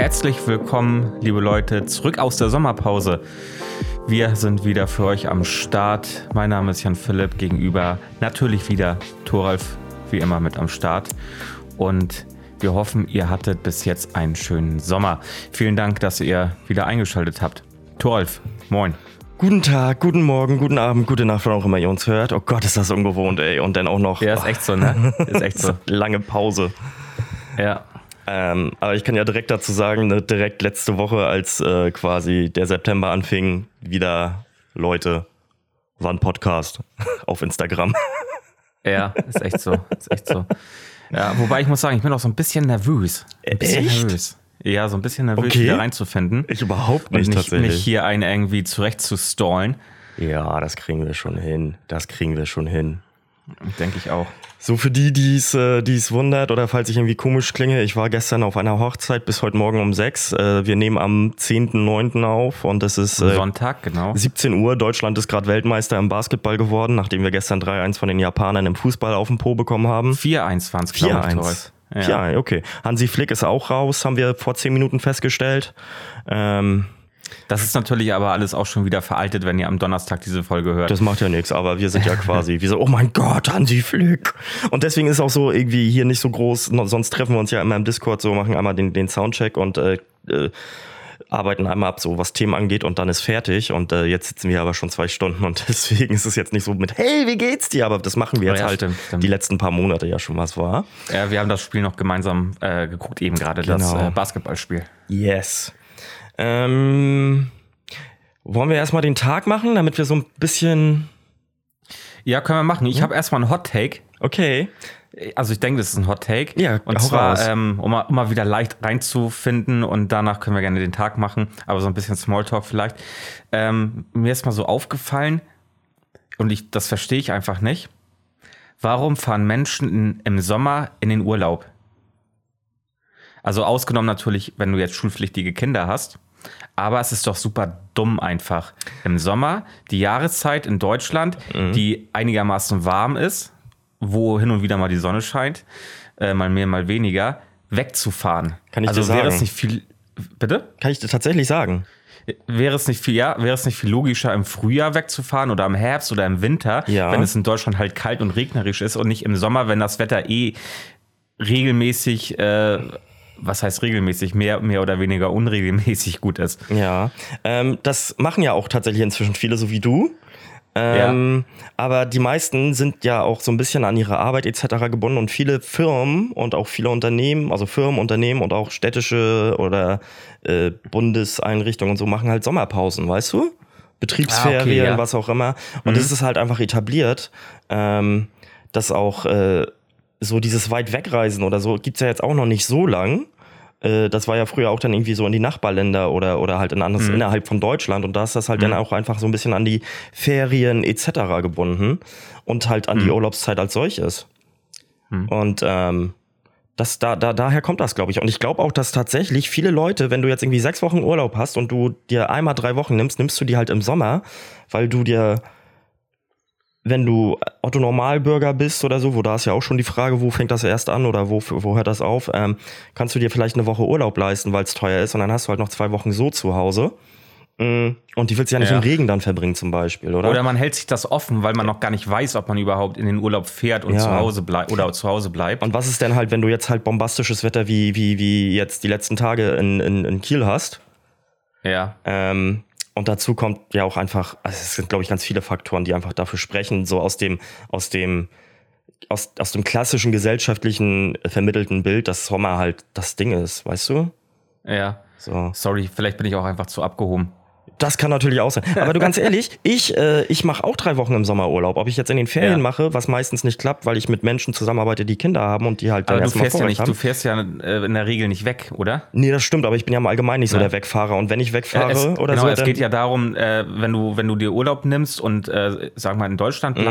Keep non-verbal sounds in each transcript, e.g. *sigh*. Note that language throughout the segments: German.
herzlich willkommen, liebe Leute, zurück aus der Sommerpause. Wir sind wieder für euch am Start. Mein Name ist Jan Philipp, gegenüber natürlich wieder Thoralf, wie immer mit am Start. Und wir hoffen, ihr hattet bis jetzt einen schönen Sommer. Vielen Dank, dass ihr wieder eingeschaltet habt. Thoralf, moin. Guten Tag, guten Morgen, guten Abend, gute Nacht, wann auch immer ihr uns hört. Oh Gott, ist das ungewohnt, ey. Und dann auch noch. Ja, ist echt so, ne? Ist echt *laughs* so. Lange Pause. Ja. Ähm, aber ich kann ja direkt dazu sagen, ne, direkt letzte Woche, als äh, quasi der September anfing, wieder Leute, war ein Podcast *laughs* auf Instagram. Ja, ist echt so. Ist echt so. Ja, wobei ich muss sagen, ich bin auch so ein bisschen nervös. Ein bisschen Echt? nervös. Ja, so ein bisschen nervös, Okay. wieder reinzufinden. Ich überhaupt Und nicht, nicht, tatsächlich. nicht hier einen irgendwie zurechtzustallen. Ja, das kriegen wir schon hin. Das kriegen wir schon hin. Denke ich auch. So für die, die es äh, die es wundert oder falls ich irgendwie komisch klinge, ich war gestern auf einer Hochzeit bis heute Morgen um sechs. Äh, wir nehmen am 10.9. auf und es ist äh, Sonntag, genau. 17 Uhr. Deutschland ist gerade Weltmeister im Basketball geworden, nachdem wir gestern 3-1 von den Japanern im Fußball auf den Po bekommen haben. 4-1 waren es, glaube ich. 4-1. Torres. Ja. 4-1, okay. Hansi Flick ist auch raus, haben wir vor 10 Minuten festgestellt. Ähm, Das ist natürlich aber alles auch schon wieder veraltet, wenn ihr am Donnerstag diese Folge hört. Das macht ja nichts, aber wir sind ja quasi wie so, oh mein Gott, Hansi Flick. Und deswegen ist auch so irgendwie hier nicht so groß, sonst treffen wir uns ja immer im Discord so, machen einmal den, den Soundcheck und äh, äh, arbeiten einmal ab, so was Themen angeht und dann ist fertig. Und äh, jetzt sitzen wir aber schon zwei Stunden und *laughs* deswegen ist es jetzt nicht so mit, hey, wie geht's dir? Aber das machen wir jetzt Ja, halt stimmt, stimmt. die letzten paar Monate ja schon was war. ja, wir haben das Spiel noch gemeinsam äh, geguckt, eben gerade das Genau. äh, Basketballspiel. Yes. Ähm, wollen wir erstmal den Tag machen, damit wir so ein bisschen. Ja, können wir machen. Ich habe erstmal einen Hot Take. Okay. Also ich denke, das ist ein Hot Take. Ja, und zwar, ähm, um, mal, um mal wieder leicht reinzufinden und danach können wir gerne den Tag machen, aber so ein bisschen Smalltalk vielleicht. Ähm, mir ist mal so aufgefallen und ich, das verstehe ich einfach nicht. Warum fahren Menschen in, im Sommer in den Urlaub? Also ausgenommen natürlich, wenn du jetzt schulpflichtige Kinder hast. Aber es ist doch super dumm einfach. Im Sommer, die Jahreszeit in Deutschland, Mhm. die einigermaßen warm ist, wo hin und wieder mal die Sonne scheint, äh, mal mehr, mal weniger, wegzufahren. Kann ich also dir wäre sagen. es nicht viel. Bitte? Kann ich dir tatsächlich sagen. Wäre es nicht viel, ja, wäre es nicht viel logischer, im Frühjahr wegzufahren oder im Herbst oder im Winter, Ja. wenn es in Deutschland halt kalt und regnerisch ist und nicht im Sommer, wenn das Wetter eh regelmäßig, äh, was heißt regelmäßig, mehr, mehr oder weniger unregelmäßig gut ist. Ja, ähm, das machen ja auch tatsächlich inzwischen viele, so wie du. Ähm, Aber die meisten sind ja auch so ein bisschen an ihre Arbeit etc. gebunden und viele Firmen und auch viele Unternehmen, also Firmen, Unternehmen und auch städtische oder äh, Bundeseinrichtungen und so machen halt Sommerpausen, weißt du? Betriebsferien, Ah, okay, ja. was auch immer. Und es ist halt einfach etabliert, ähm, dass auch äh, so dieses weit wegreisen oder so gibt's ja jetzt auch noch nicht so lang. Äh, Das war ja früher auch dann irgendwie so in die Nachbarländer oder, oder halt in anderes innerhalb von Deutschland. Und da ist das halt dann auch einfach so ein bisschen an die Ferien etc. gebunden und halt an die Urlaubszeit als solches. Und ähm, das, da, da, daher kommt das, glaube ich. Und ich glaube auch, dass tatsächlich viele Leute, wenn du jetzt irgendwie sechs Wochen Urlaub hast und du dir einmal drei Wochen nimmst, nimmst du die halt im Sommer, weil du dir wenn du Otto Normalbürger bist oder so, wo da ist ja auch schon die Frage, wo fängt das erst an oder wo, wo hört das auf, ähm, kannst du dir vielleicht eine Woche Urlaub leisten, weil es teuer ist und dann hast du halt noch zwei Wochen so zu Hause. Mm, Und die willst du ja nicht Ja. im Regen dann verbringen zum Beispiel, oder? Oder man hält sich das offen, weil man noch gar nicht weiß, ob man überhaupt in den Urlaub fährt und Ja. zu Hause bleibt oder zu Hause bleibt. und was ist denn halt, wenn du jetzt halt bombastisches Wetter wie, wie, wie jetzt die letzten Tage in, in, in Kiel hast? ja. Ähm, und dazu kommt ja auch einfach, also es sind, glaube ich, ganz viele Faktoren, die einfach dafür sprechen, so aus dem, aus dem, aus, aus dem klassischen gesellschaftlichen vermittelten Bild, dass Sommer halt das Ding ist, weißt du? Ja. So. Sorry, vielleicht bin ich auch einfach zu abgehoben. Das kann natürlich auch sein. Aber du ganz ehrlich, *laughs* ich, äh, ich mache auch drei Wochen im Sommerurlaub. Ob ich jetzt in den Ferien Ja. mache, was meistens nicht klappt, weil ich mit Menschen zusammenarbeite, die Kinder haben und die halt dann Aber du fährst ja nicht, du haben. fährst ja äh, in der Regel nicht weg, oder? Nee, das stimmt, aber ich bin ja im Allgemeinen nicht so Ja. der Wegfahrer. Und wenn ich wegfahre es, oder genau, so, es geht ja darum, äh, wenn du wenn du dir Urlaub nimmst und äh, sag mal in Deutschland Mhm.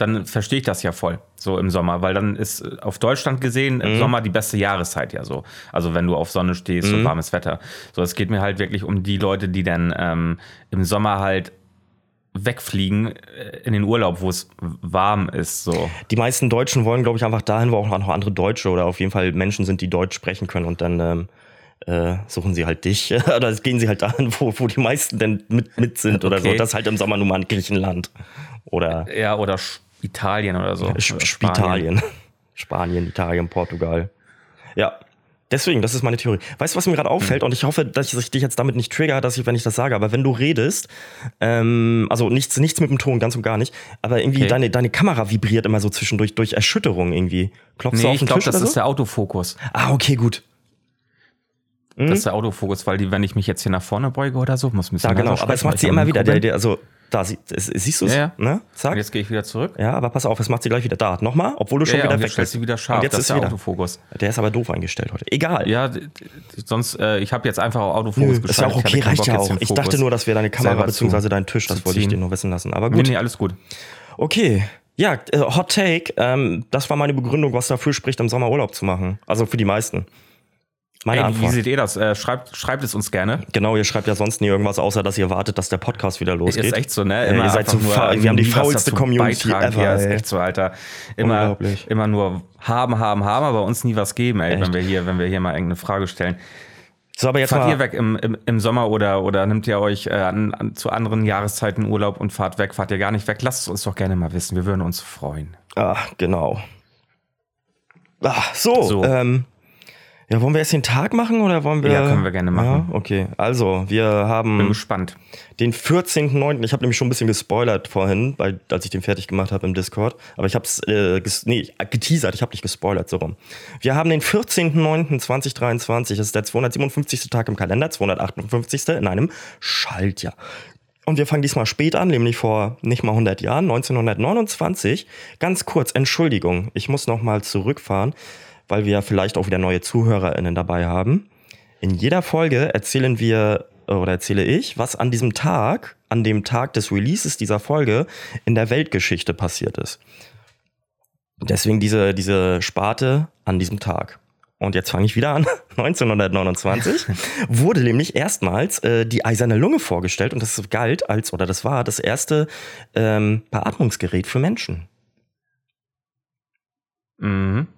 Dann verstehe ich das ja voll so im Sommer, weil dann ist äh, auf Deutschland gesehen Mhm. im Sommer die beste Jahreszeit ja so. Also wenn du auf Sonne stehst Mhm. und warmes Wetter. So, es geht mir halt wirklich um die Leute, die dann ähm, im Sommer halt wegfliegen äh, in den Urlaub, wo es warm ist. So. die meisten Deutschen wollen, glaube ich, einfach dahin, wo auch noch andere Deutsche oder auf jeden Fall Menschen sind, die Deutsch sprechen können und dann ähm, äh, suchen sie halt dich. *laughs* oder gehen sie halt dahin, wo, wo die meisten denn mit, mit sind oder Okay. so. Das halt im Sommer nun mal in Griechenland. Oder Ja, oder Sch- Italien oder so. Sch Oder Italien. *laughs* Spanien, Italien, Portugal. Ja. Deswegen, das ist meine Theorie. Weißt du, was mir gerade auffällt? Und ich hoffe, dass ich dich jetzt damit nicht trigger, dass ich, wenn ich das sage, aber wenn du redest, ähm, also nichts, nichts mit dem Ton, ganz und gar nicht, aber irgendwie Okay. deine, deine Kamera vibriert immer so zwischendurch durch Erschütterung irgendwie. Klopfst du Nee, auf ich den glaube, Tisch das oder ist so? der Autofokus. Ah, okay, gut. Das ist der Autofokus, weil die, wenn ich mich jetzt hier nach vorne beuge oder so, muss ein bisschen Ja, genau. Aber es macht sie ich immer wieder. Der, der, also, da sie, siehst du es? Ja, ja. Ne? Und Zack. jetzt gehe ich wieder zurück. Ja, aber pass auf, es macht sie gleich wieder da. Nochmal, obwohl du schon ja, wieder und weg jetzt bist. sie wieder scharf. Und jetzt das ist der wieder. Autofokus. Der ist aber doof eingestellt heute. Egal. Ja, sonst, äh, ich habe jetzt einfach auch Autofokus Nö, ist ja auch geschaltet. Okay, reicht ja jetzt auch. Ich dachte nur, das wäre deine Kamera bzw. dein Tisch. Das wollte ich dir nur wissen lassen. Aber Nee, gut. nee, alles gut. Okay. Ja, äh, Hot Take. Ähm, das war meine Begründung, was dafür spricht, im Sommer Urlaub zu machen. Also für die meisten. Meine Ey, wie Antwort. seht ihr das? Äh, schreibt, schreibt es uns gerne. Genau, ihr schreibt ja sonst nie irgendwas, außer dass ihr wartet, dass der Podcast wieder losgeht. Ist echt so, ne? Ja, ihr seid so faul. Wir haben die faulste Community ever, Ja, ist echt so, Alter. Immer, immer nur haben, haben, haben, aber uns nie was geben, ey, Echt? wenn wir hier, wenn wir hier mal irgendeine Frage stellen. So, aber jetzt Fahrt mal, ihr weg im, im, im Sommer oder, oder nimmt ihr euch äh, an, an, zu anderen Jahreszeiten Urlaub und fahrt weg? Fahrt ihr gar nicht weg? Lasst es uns doch gerne mal wissen. Wir würden uns freuen. Ah, genau. Ah, so. So. Ähm, ja, wollen wir erst den Tag machen oder wollen wir. Ja, können wir gerne machen. Ja, okay. Also, wir Bin haben gespannt. den 14.09. Ich habe nämlich schon ein bisschen gespoilert vorhin, weil, als ich den fertig gemacht habe im Discord. Aber ich habe es äh, nee, geteasert, ich habe nicht gespoilert, so rum. Wir haben den 14.09.2023. Das ist der 257. Tag im Kalender, 258. in einem Schaltjahr. Und wir fangen diesmal spät an, nämlich vor nicht mal 100 Jahren, 1929. Ganz kurz, Entschuldigung, ich muss noch mal zurückfahren, weil wir vielleicht auch wieder neue ZuhörerInnen dabei haben. In jeder Folge erzählen wir äh, oder erzähle ich, was an diesem Tag, an dem Tag des Releases dieser Folge in der Weltgeschichte passiert ist. Deswegen diese, diese Sparte an diesem Tag. Und jetzt fange ich wieder an. *laughs* 1929 wurde nämlich erstmals äh, die eiserne Lunge vorgestellt und das galt als, oder das war das erste ähm, Beatmungsgerät für Menschen. Mhm.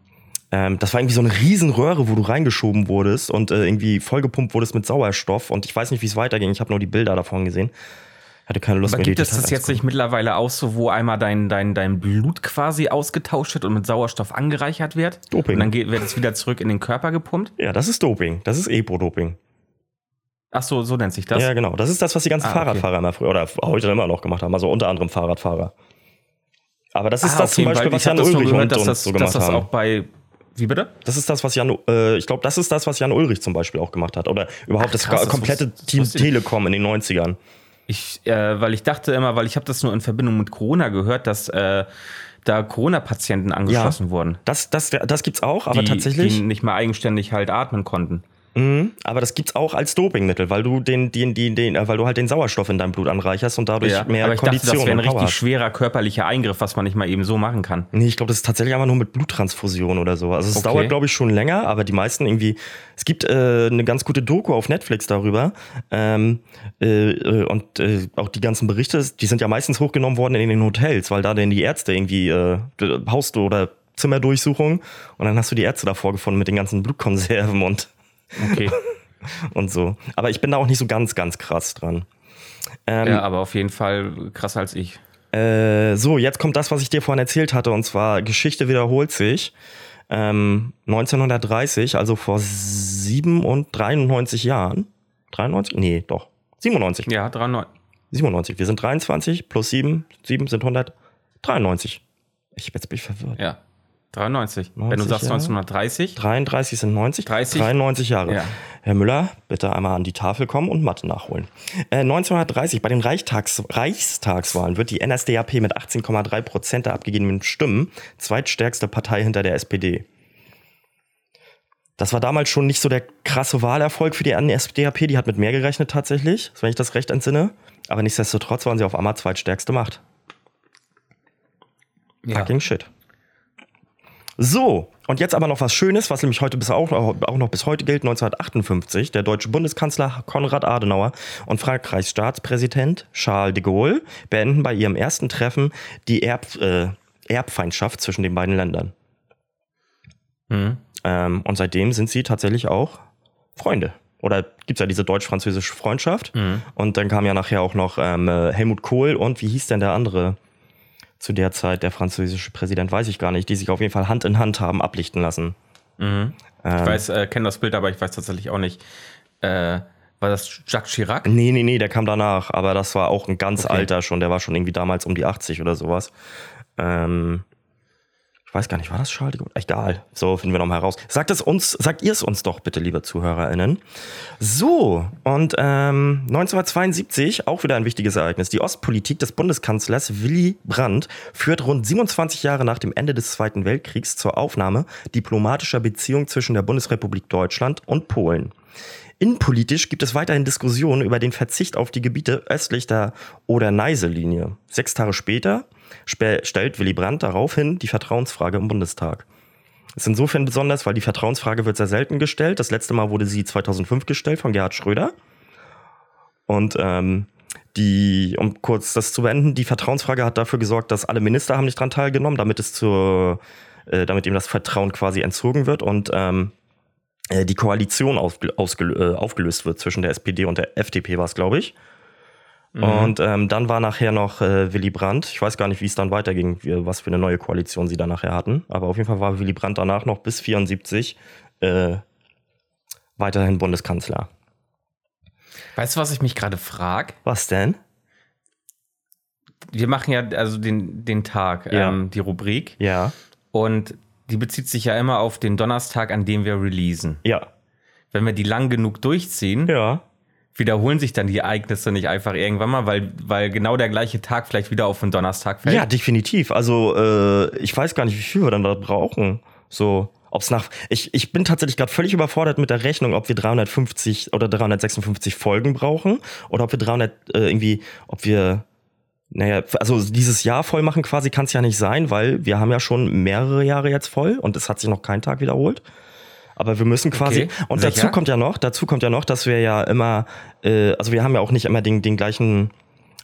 Ähm, das war irgendwie so eine Riesenröhre, wo du reingeschoben wurdest und äh, irgendwie vollgepumpt wurdest mit Sauerstoff. Und ich weiß nicht, wie es weiterging. Ich habe nur die Bilder davon gesehen. Hatte keine Lust Aber mehr. gibt es das jetzt nicht mittlerweile auch so, wo einmal dein, dein, dein Blut quasi ausgetauscht wird und mit Sauerstoff angereichert wird? Doping. Und dann geht, wird es wieder zurück in den Körper gepumpt? Ja, das ist Doping. Das ist Epo-Doping. Ach so, so nennt sich das. Ja, genau. Das ist das, was die ganzen Ah, okay. Fahrradfahrer immer früher oder heute immer noch gemacht haben. Also unter anderem Fahrradfahrer. Aber das ist Ah, das zum okay, Beispiel, weil was Jan das Ulrich gehört, und dass das, so dass gemacht das haben. auch bei. Wie bitte? Das ist das, was Jan, äh, ich glaube, das ist das, was Jan Ulrich zum Beispiel auch gemacht hat. Oder überhaupt Ach, das krass, das komplette wusste- das Team wusste. Telekom in den 90ern. Ich, äh, weil ich dachte immer, weil ich habe das nur in Verbindung mit Corona gehört, dass äh, da Corona-Patienten angeschlossen wurden. Das, das, das gibt's auch, aber die, tatsächlich. Die nicht mehr eigenständig halt atmen konnten. Mhm, aber das gibt's auch als Dopingmittel, weil du den, den, den, den, äh, weil du halt den Sauerstoff in deinem Blut anreicherst und dadurch Ja, mehr aber ich dachte, Kondition das wäre ein richtig hast. schwerer körperlicher Eingriff, was man nicht mal eben so machen kann. Nee, ich glaube, das ist tatsächlich einfach nur mit Bluttransfusion oder so. Also es Okay. dauert, glaube ich, schon länger, aber die meisten irgendwie. Es gibt äh, eine ganz gute Doku auf Netflix darüber. Ähm, äh, äh, und äh, auch die ganzen Berichte, die sind ja meistens hochgenommen worden in den Hotels, weil da denn die Ärzte irgendwie äh, Haus- oder Zimmerdurchsuchung und dann hast du die Ärzte davor gefunden mit den ganzen Blutkonserven und, Okay. *laughs* und so. Aber ich bin da auch nicht so ganz, ganz krass dran. Ähm, ja, aber auf jeden Fall krasser als ich. Äh, so, jetzt kommt das, was ich dir vorhin erzählt hatte, und zwar Geschichte wiederholt sich. Ähm, 1930, also vor 93 Jahren. 93? Nee, doch. 97. Ja, 3,9. 97. Wir sind 23 plus 7. 7 sind 193. Ich, jetzt bin ich verwirrt. Ja. 93. Wenn du 90 sagst Jahre? 1930, 33 sind 90. 30? 93 Jahre. Ja. Herr Müller, bitte einmal an die Tafel kommen und Mathe nachholen. Äh, 1930, bei den Reichstags Reichstagswahlen wird die NSDAP mit 18,3 Prozent der abgegebenen Stimmen zweitstärkste Partei hinter der SPD. Das war damals schon nicht so der krasse Wahlerfolg für die NSDAP. Die hat mit mehr gerechnet tatsächlich, wenn ich das recht entsinne. Aber nichtsdestotrotz waren sie auf einmal zweitstärkste Macht. ja. Fucking shit. So, und jetzt aber noch was Schönes, was nämlich heute bis auch, auch noch bis heute gilt. 1958, der deutsche Bundeskanzler Konrad Adenauer und Frankreichs Staatspräsident Charles de Gaulle beenden bei ihrem ersten Treffen die Erb, äh, Erbfeindschaft zwischen den beiden Ländern. Mhm. Ähm, und seitdem sind sie tatsächlich auch Freunde. Oder gibt es ja diese deutsch-französische Freundschaft. Und dann kam ja nachher auch noch ähm, äh, Helmut Kohl und wie hieß denn der andere zu der Zeit, der französische Präsident, weiß ich gar nicht, die sich auf jeden Fall Hand in Hand haben ablichten lassen. Ich weiß, äh, kenne das Bild, aber ich weiß tatsächlich auch nicht. Äh, war das Jacques Chirac? Nee, nee, nee, der kam danach, aber das war auch ein ganz Okay. alter schon, der war schon irgendwie damals um die 80 oder sowas. Ähm, ich weiß gar nicht, war das Gaulle? Egal, so finden wir nochmal heraus. Sagt es uns, sagt ihr es uns doch bitte, liebe ZuhörerInnen. So, und ähm, 1972, auch wieder ein wichtiges Ereignis. Die Ostpolitik des Bundeskanzlers Willy Brandt führt rund 27 Jahre nach dem Ende des Zweiten Weltkriegs zur Aufnahme diplomatischer Beziehungen zwischen der Bundesrepublik Deutschland und Polen. Innenpolitisch gibt es weiterhin Diskussionen über den Verzicht auf die Gebiete östlich der Oder-Neiße-Linie. Sechs Tage später stellt Willy Brandt daraufhin die Vertrauensfrage im Bundestag. Ist insofern besonders, weil die Vertrauensfrage wird sehr selten gestellt. Das letzte Mal wurde sie 2005 gestellt von Gerhard Schröder. Und ähm, die, um kurz das zu beenden, die Vertrauensfrage hat dafür gesorgt, dass alle Minister haben nicht dran teilgenommen, damit es zur, äh, damit ihm das Vertrauen quasi entzogen wird und ähm, äh, die Koalition aufge ausgel- äh, aufgelöst wird zwischen der SPD und der FDP, war es, glaube ich. Und ähm, dann war nachher noch äh, Willy Brandt. Ich weiß gar nicht, wie es dann weiterging, wie, was für eine neue Koalition sie dann nachher hatten. Aber auf jeden Fall war Willy Brandt danach noch bis 74 äh, weiterhin Bundeskanzler. Weißt du, was ich mich gerade frage? Was denn? Wir machen ja also den, den Tag, Ja. ähm, die Rubrik. Ja. Und die bezieht sich ja immer auf den Donnerstag, an dem wir releasen. Ja. Wenn wir die lang genug durchziehen, Ja. wiederholen sich dann die Ereignisse nicht einfach irgendwann mal, weil, weil genau der gleiche Tag vielleicht wieder auf den Donnerstag fällt. Ja, definitiv. Also äh, ich weiß gar nicht, wie viel wir dann da brauchen. So, ob's nach. Ich, ich bin tatsächlich gerade völlig überfordert mit der Rechnung, ob wir 350 oder 356 Folgen brauchen oder ob wir 300 äh, irgendwie, ob wir. Naja, also dieses Jahr voll machen quasi kann es ja nicht sein, weil wir haben ja schon mehrere Jahre jetzt voll und es hat sich noch kein Tag wiederholt. Aber wir müssen quasi. Okay, und sicher? dazu kommt ja noch, dazu kommt ja noch, dass wir ja immer, äh, also wir haben ja auch nicht immer den, den gleichen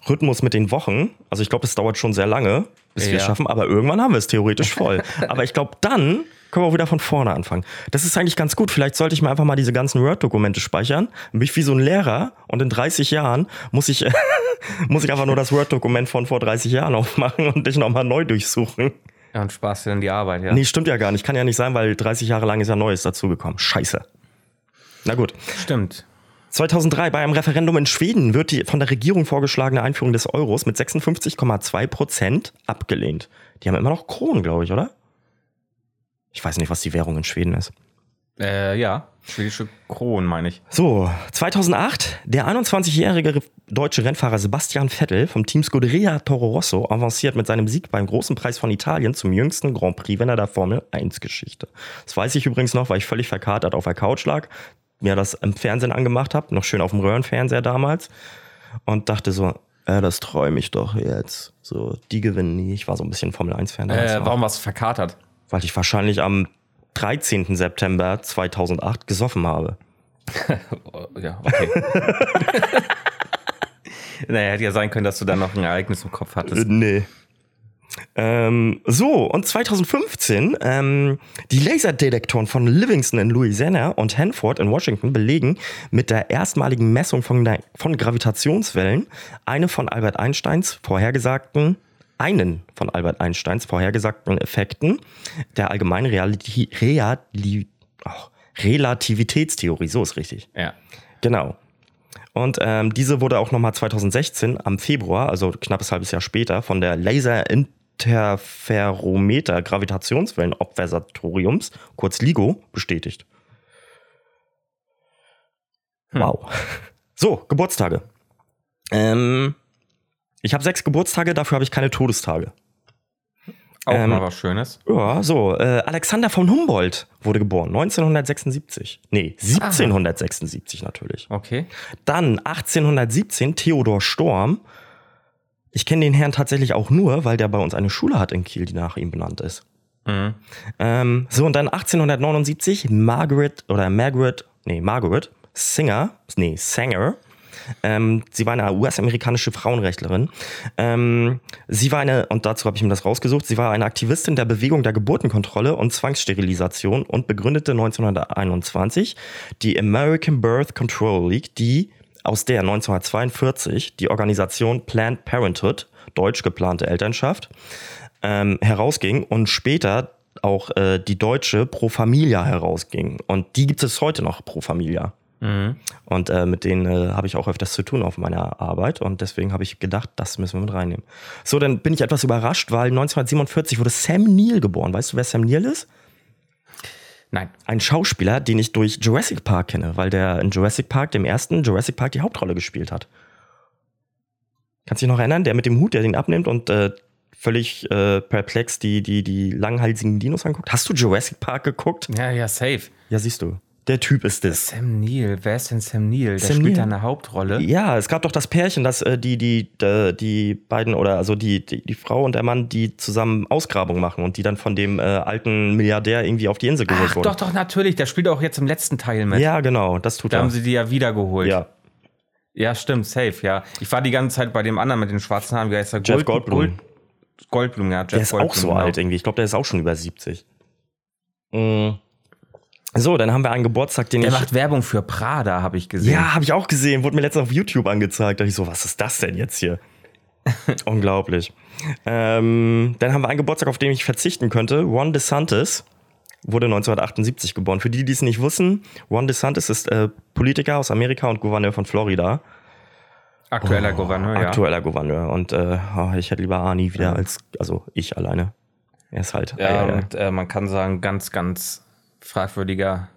Rhythmus mit den Wochen. Also ich glaube, es dauert schon sehr lange, bis wir es Ja. schaffen, aber irgendwann haben wir es theoretisch voll. *laughs* aber ich glaube, dann können wir auch wieder von vorne anfangen. Das ist eigentlich ganz gut. Vielleicht sollte ich mir einfach mal diese ganzen Word-Dokumente speichern. Bin ich wie so ein Lehrer und in 30 Jahren muss ich, *laughs* muss ich einfach nur das Word-Dokument von vor 30 Jahren aufmachen und dich nochmal neu durchsuchen. Ja, und Spaß dir dann die Arbeit, ja. Nee, stimmt ja gar nicht. Kann ja nicht sein, weil 30 Jahre lang ist ja Neues dazugekommen. Scheiße. Na gut. Stimmt. 2003 bei einem Referendum in Schweden wird die von der Regierung vorgeschlagene Einführung des Euros mit 56,2 Prozent abgelehnt. Die haben immer noch Kronen, glaube ich, oder? Ich weiß nicht, was die Währung in Schweden ist. Äh, ja, schwedische Kronen, meine ich. So, 2008, der 21-jährige Re- deutsche Rennfahrer Sebastian Vettel vom Team Scuderia Toro Rosso avanciert mit seinem Sieg beim Großen Preis von Italien zum jüngsten Grand Prix-Winner der Formel 1-Geschichte. Das weiß ich übrigens noch, weil ich völlig verkatert auf der Couch lag, mir das im Fernsehen angemacht habe, noch schön auf dem Röhrenfernseher damals und dachte so, äh, das träume ich doch jetzt. So, die gewinnen nie. Ich war so ein bisschen Formel 1-Fan damals. Äh, warum warst du verkatert? Weil ich wahrscheinlich am 13. September 2008 gesoffen habe. *laughs* Ja, okay. *laughs* naja, hätte ja sein können, dass du dann noch ein Ereignis im Kopf Äh, hattest. nee. Ähm, so, und 2015, ähm, die Laserdetektoren von Livingston in Louisiana und Hanford in Washington belegen mit der erstmaligen Messung von, von Gravitationswellen eine von Albert Einsteins vorhergesagten, einen von Albert Einsteins vorhergesagten Effekten der allgemeinen Realiti Reali ach, Relativitätstheorie, so ist richtig. Ja. Genau. Und ähm, diese wurde auch nochmal 2016 am Februar, also knappes halbes Jahr später, von der Laserinterferometer Gravitationswellen-Observatoriums, kurz LIGO, bestätigt. Wow. *laughs* So, Geburtstage. Ähm, ich habe sechs Geburtstage, dafür habe ich keine Todestage. Auch Ähm, mal was Schönes. Ja, so. Äh, Alexander von Humboldt wurde geboren, 1976. Nee, 1776 natürlich. Okay. Dann 1817 Theodor Storm. Ich kenne den Herrn tatsächlich auch nur, weil der bei uns eine Schule hat in Kiel, die nach ihm benannt ist. Mhm. Ähm, so, und dann 1879 Margaret oder Margaret, nee, Margaret Singer, nee, Sanger, Ähm, sie war eine US-amerikanische Frauenrechtlerin. Ähm, sie war eine, und dazu habe ich mir das rausgesucht, sie war eine Aktivistin der Bewegung der Geburtenkontrolle und Zwangssterilisation und begründete 1921 die American Birth Control League, die aus der 1942 die Organisation Planned Parenthood, deutsch geplante Elternschaft, ähm, herausging und später auch äh, die deutsche Pro Familia herausging. Und die gibt es heute noch, Pro Familia. Mhm. Und äh, mit denen äh, habe ich auch öfters zu tun auf meiner Arbeit und deswegen habe ich gedacht, das müssen wir mit reinnehmen. So, dann bin ich etwas überrascht, weil 1947 wurde Sam Neill geboren. Weißt du, wer Sam Neill ist? Nein. Ein Schauspieler, den ich durch Jurassic Park kenne, weil der in Jurassic Park, dem ersten Jurassic Park, die Hauptrolle gespielt hat. Kannst du dich noch erinnern? Der mit dem Hut, der den abnimmt und äh, völlig äh, perplex die, die, die langhalsigen Dinos anguckt. Hast du Jurassic Park geguckt? Ja, ja, safe. Ja, siehst du. Der Typ ist es. Sam Neill, wer ist denn Sam Neill? Der Sam spielt da eine Hauptrolle. Ja, es gab doch das Pärchen, das äh, die, die, die, die beiden oder also die, die, die Frau und der Mann, die zusammen Ausgrabung machen und die dann von dem äh, alten Milliardär irgendwie auf die Insel geholt Ach, wurden. Doch, doch, natürlich. Der spielt auch jetzt im letzten Teil mit. Ja, genau, das tut da er. haben sie die ja wiedergeholt. ja. Ja, stimmt, safe, ja. Ich war die ganze Zeit bei dem anderen mit den schwarzen Haaren, wie heißt der? Jeff Goldblum. Gold, Goldblum, ja. Jeff Der ist Goldblum, auch so genau. alt irgendwie. Ich glaube, der ist auch schon über 70. Mm. So, dann haben wir einen Geburtstag, den Der ich. macht Werbung für Prada, habe ich gesehen. Ja, habe ich auch gesehen. Wurde mir letztens auf YouTube angezeigt. Da dachte ich so, was ist das denn jetzt hier? *laughs* Unglaublich. Ähm, dann haben wir einen Geburtstag, auf den ich verzichten könnte. Ron DeSantis wurde 1978 geboren. Für die, die es nicht wussten, Ron DeSantis ist äh, Politiker aus Amerika und Gouverneur von Florida. Aktueller Gouverneur, ja. Aktueller Gouverneur. Und äh, oh, ich hätte lieber Arnie wieder als, also ich alleine. Er ist halt. Ja, äh, und äh, man kann sagen, ganz, ganz fragwürdiger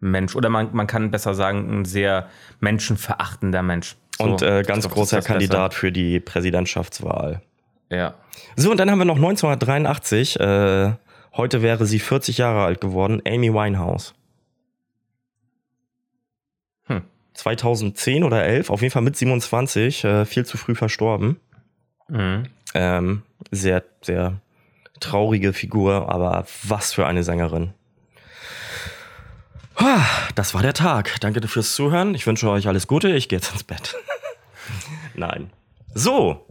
Mensch. Oder man, man kann besser sagen, ein sehr menschenverachtender Mensch. So, und äh, ganz glaub, großer Kandidat für die Präsidentschaftswahl. Besser. Ja. So, und dann haben wir noch 1983. Äh, heute wäre sie 40 Jahre alt geworden. Amy Winehouse. Hm. 2010 oder 11, auf jeden Fall mit 27, äh, viel zu früh verstorben. Mhm. Ähm, sehr, sehr traurige Figur, aber was für eine Sängerin. Ah, Das war der Tag. Danke fürs Zuhören. Ich wünsche euch alles Gute. Ich gehe jetzt ins Bett. *laughs* Nein. So,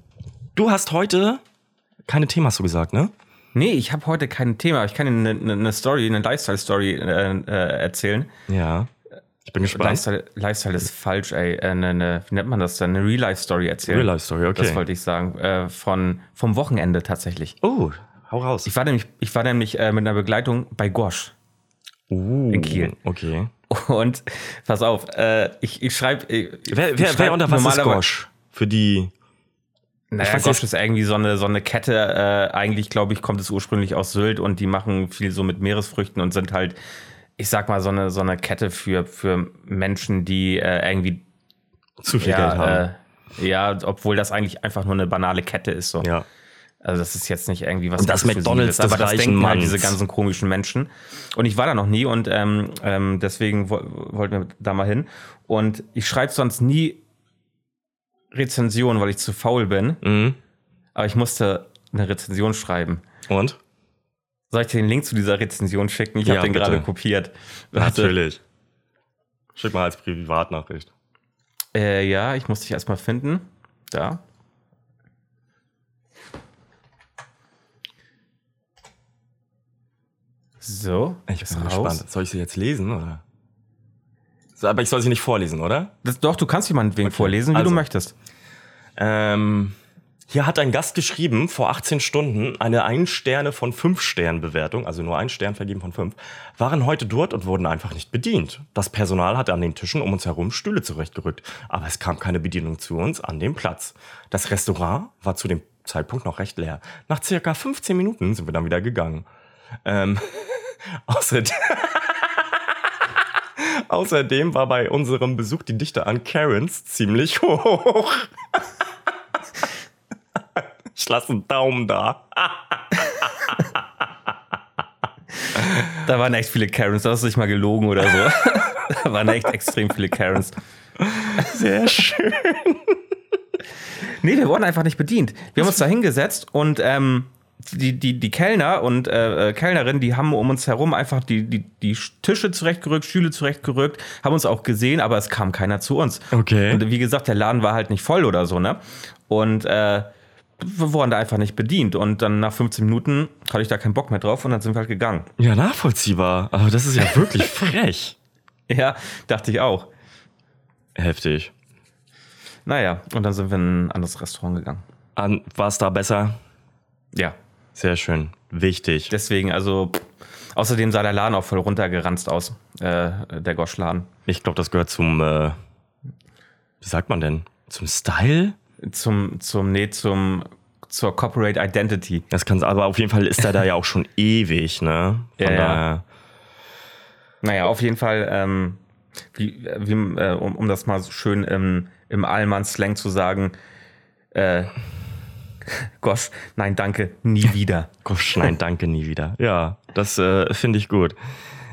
du hast heute keine Themen, hast du gesagt, ne? Nee, ich habe heute kein Thema. Ich kann Ihnen eine, eine- eine Story, eine Lifestyle-Story äh, äh, erzählen. Ja. Ich bin gespannt. Lifestyle, Lifestyle ist falsch, ey. Äh, Eine, eine, wie nennt man das denn? Eine Real-Life-Story erzählen. Real-Life-Story, okay. Das wollte ich sagen. Äh, von, vom Wochenende tatsächlich. Oh, hau raus. Ich war nämlich, ich war nämlich äh, mit einer Begleitung bei Gosch. Uh, in Kiel. Okay. Und pass auf, äh, ich, ich schreibe. Wer, wer, wer unter was ist Gosch? Für die. Naja, Ich Gosch ist irgendwie so eine, so eine Kette. Äh, eigentlich, glaube ich, kommt es ursprünglich aus Sylt und die machen viel so mit Meeresfrüchten und sind halt, ich sag mal, so eine, so eine Kette für, für Menschen, die äh, irgendwie. Zu viel Geld haben. Ja, äh, ja, obwohl das eigentlich einfach nur eine banale Kette ist. So. ja. Also das ist jetzt nicht irgendwie was Und das McDonald's aber des das denken halt Manns. diese ganzen komischen Menschen. Und ich war da noch nie und ähm, ähm, deswegen wo, wollten wir da mal hin. Und ich schreibe sonst nie Rezensionen, weil ich zu faul bin. Mhm. Aber ich musste eine Rezension schreiben. Und? Soll ich dir den Link zu dieser Rezension schicken? Ich Ja, habe den gerade kopiert. Natürlich. Schick mal als Privatnachricht. Äh, ja, ich muss dich erstmal finden. Da. So. Ich bin raus. gespannt. Soll ich sie jetzt lesen, oder? So, aber ich soll sie nicht vorlesen, oder? Das, doch, du kannst jemanden wegen vorlesen, wie also. du möchtest. Ähm, hier hat ein Gast geschrieben, vor 18 Stunden, eine 1 Sterne von 5 Sternen Bewertung, also nur ein Stern vergeben von 5, waren heute dort und wurden einfach nicht bedient. Das Personal hatte an den Tischen um uns herum Stühle zurechtgerückt, aber es kam keine Bedienung zu uns an dem Platz. Das Restaurant war zu dem Zeitpunkt noch recht leer. Nach circa 15 Minuten sind wir dann wieder gegangen. Ähm, *laughs* außerdem, *laughs* außerdem war bei unserem Besuch die Dichte an Karens ziemlich *laughs* hoch. Ich lasse einen Daumen da. Da waren echt viele Karens, da hast du dich mal gelogen oder so. da waren echt extrem viele Karens. Sehr schön. Nee, wir wurden einfach nicht bedient. Wir haben uns da hingesetzt und ähm, die, die, die Kellner und äh, äh Kellnerinnen, die haben um uns herum einfach die, die, die Tische zurechtgerückt, Stühle zurechtgerückt, haben uns auch gesehen, aber es kam keiner zu uns. Okay. Und wie gesagt, der Laden war halt nicht voll oder so, ne? Und äh, wir wurden da einfach nicht bedient. Und dann nach 15 Minuten hatte ich da keinen Bock mehr drauf und dann sind wir halt gegangen. Ja, nachvollziehbar. Aber das ist ja wirklich *laughs* frech. Ja, dachte ich auch. Heftig. Naja, und dann sind wir in ein anderes Restaurant gegangen. War es da besser? Ja. Sehr schön. Wichtig. Deswegen, also, außerdem sah der Laden auch voll runtergeranzt aus, äh, der Goschladen. Ich glaube, das gehört zum, äh, wie sagt man denn? Zum Style? Zum, zum, nee, zum, zur Corporate Identity. Das kann aber auf jeden Fall ist er da ja auch schon *laughs* ewig, ne? Von ja, ja. Naja, auf jeden Fall, ähm, wie, wie, äh, um, um das mal so schön im, im Allmann-Slang zu sagen, äh, *laughs* Gosh, nein, danke, nie wieder. *laughs* Gosh, nein, danke, nie wieder. Ja, das äh, finde ich gut.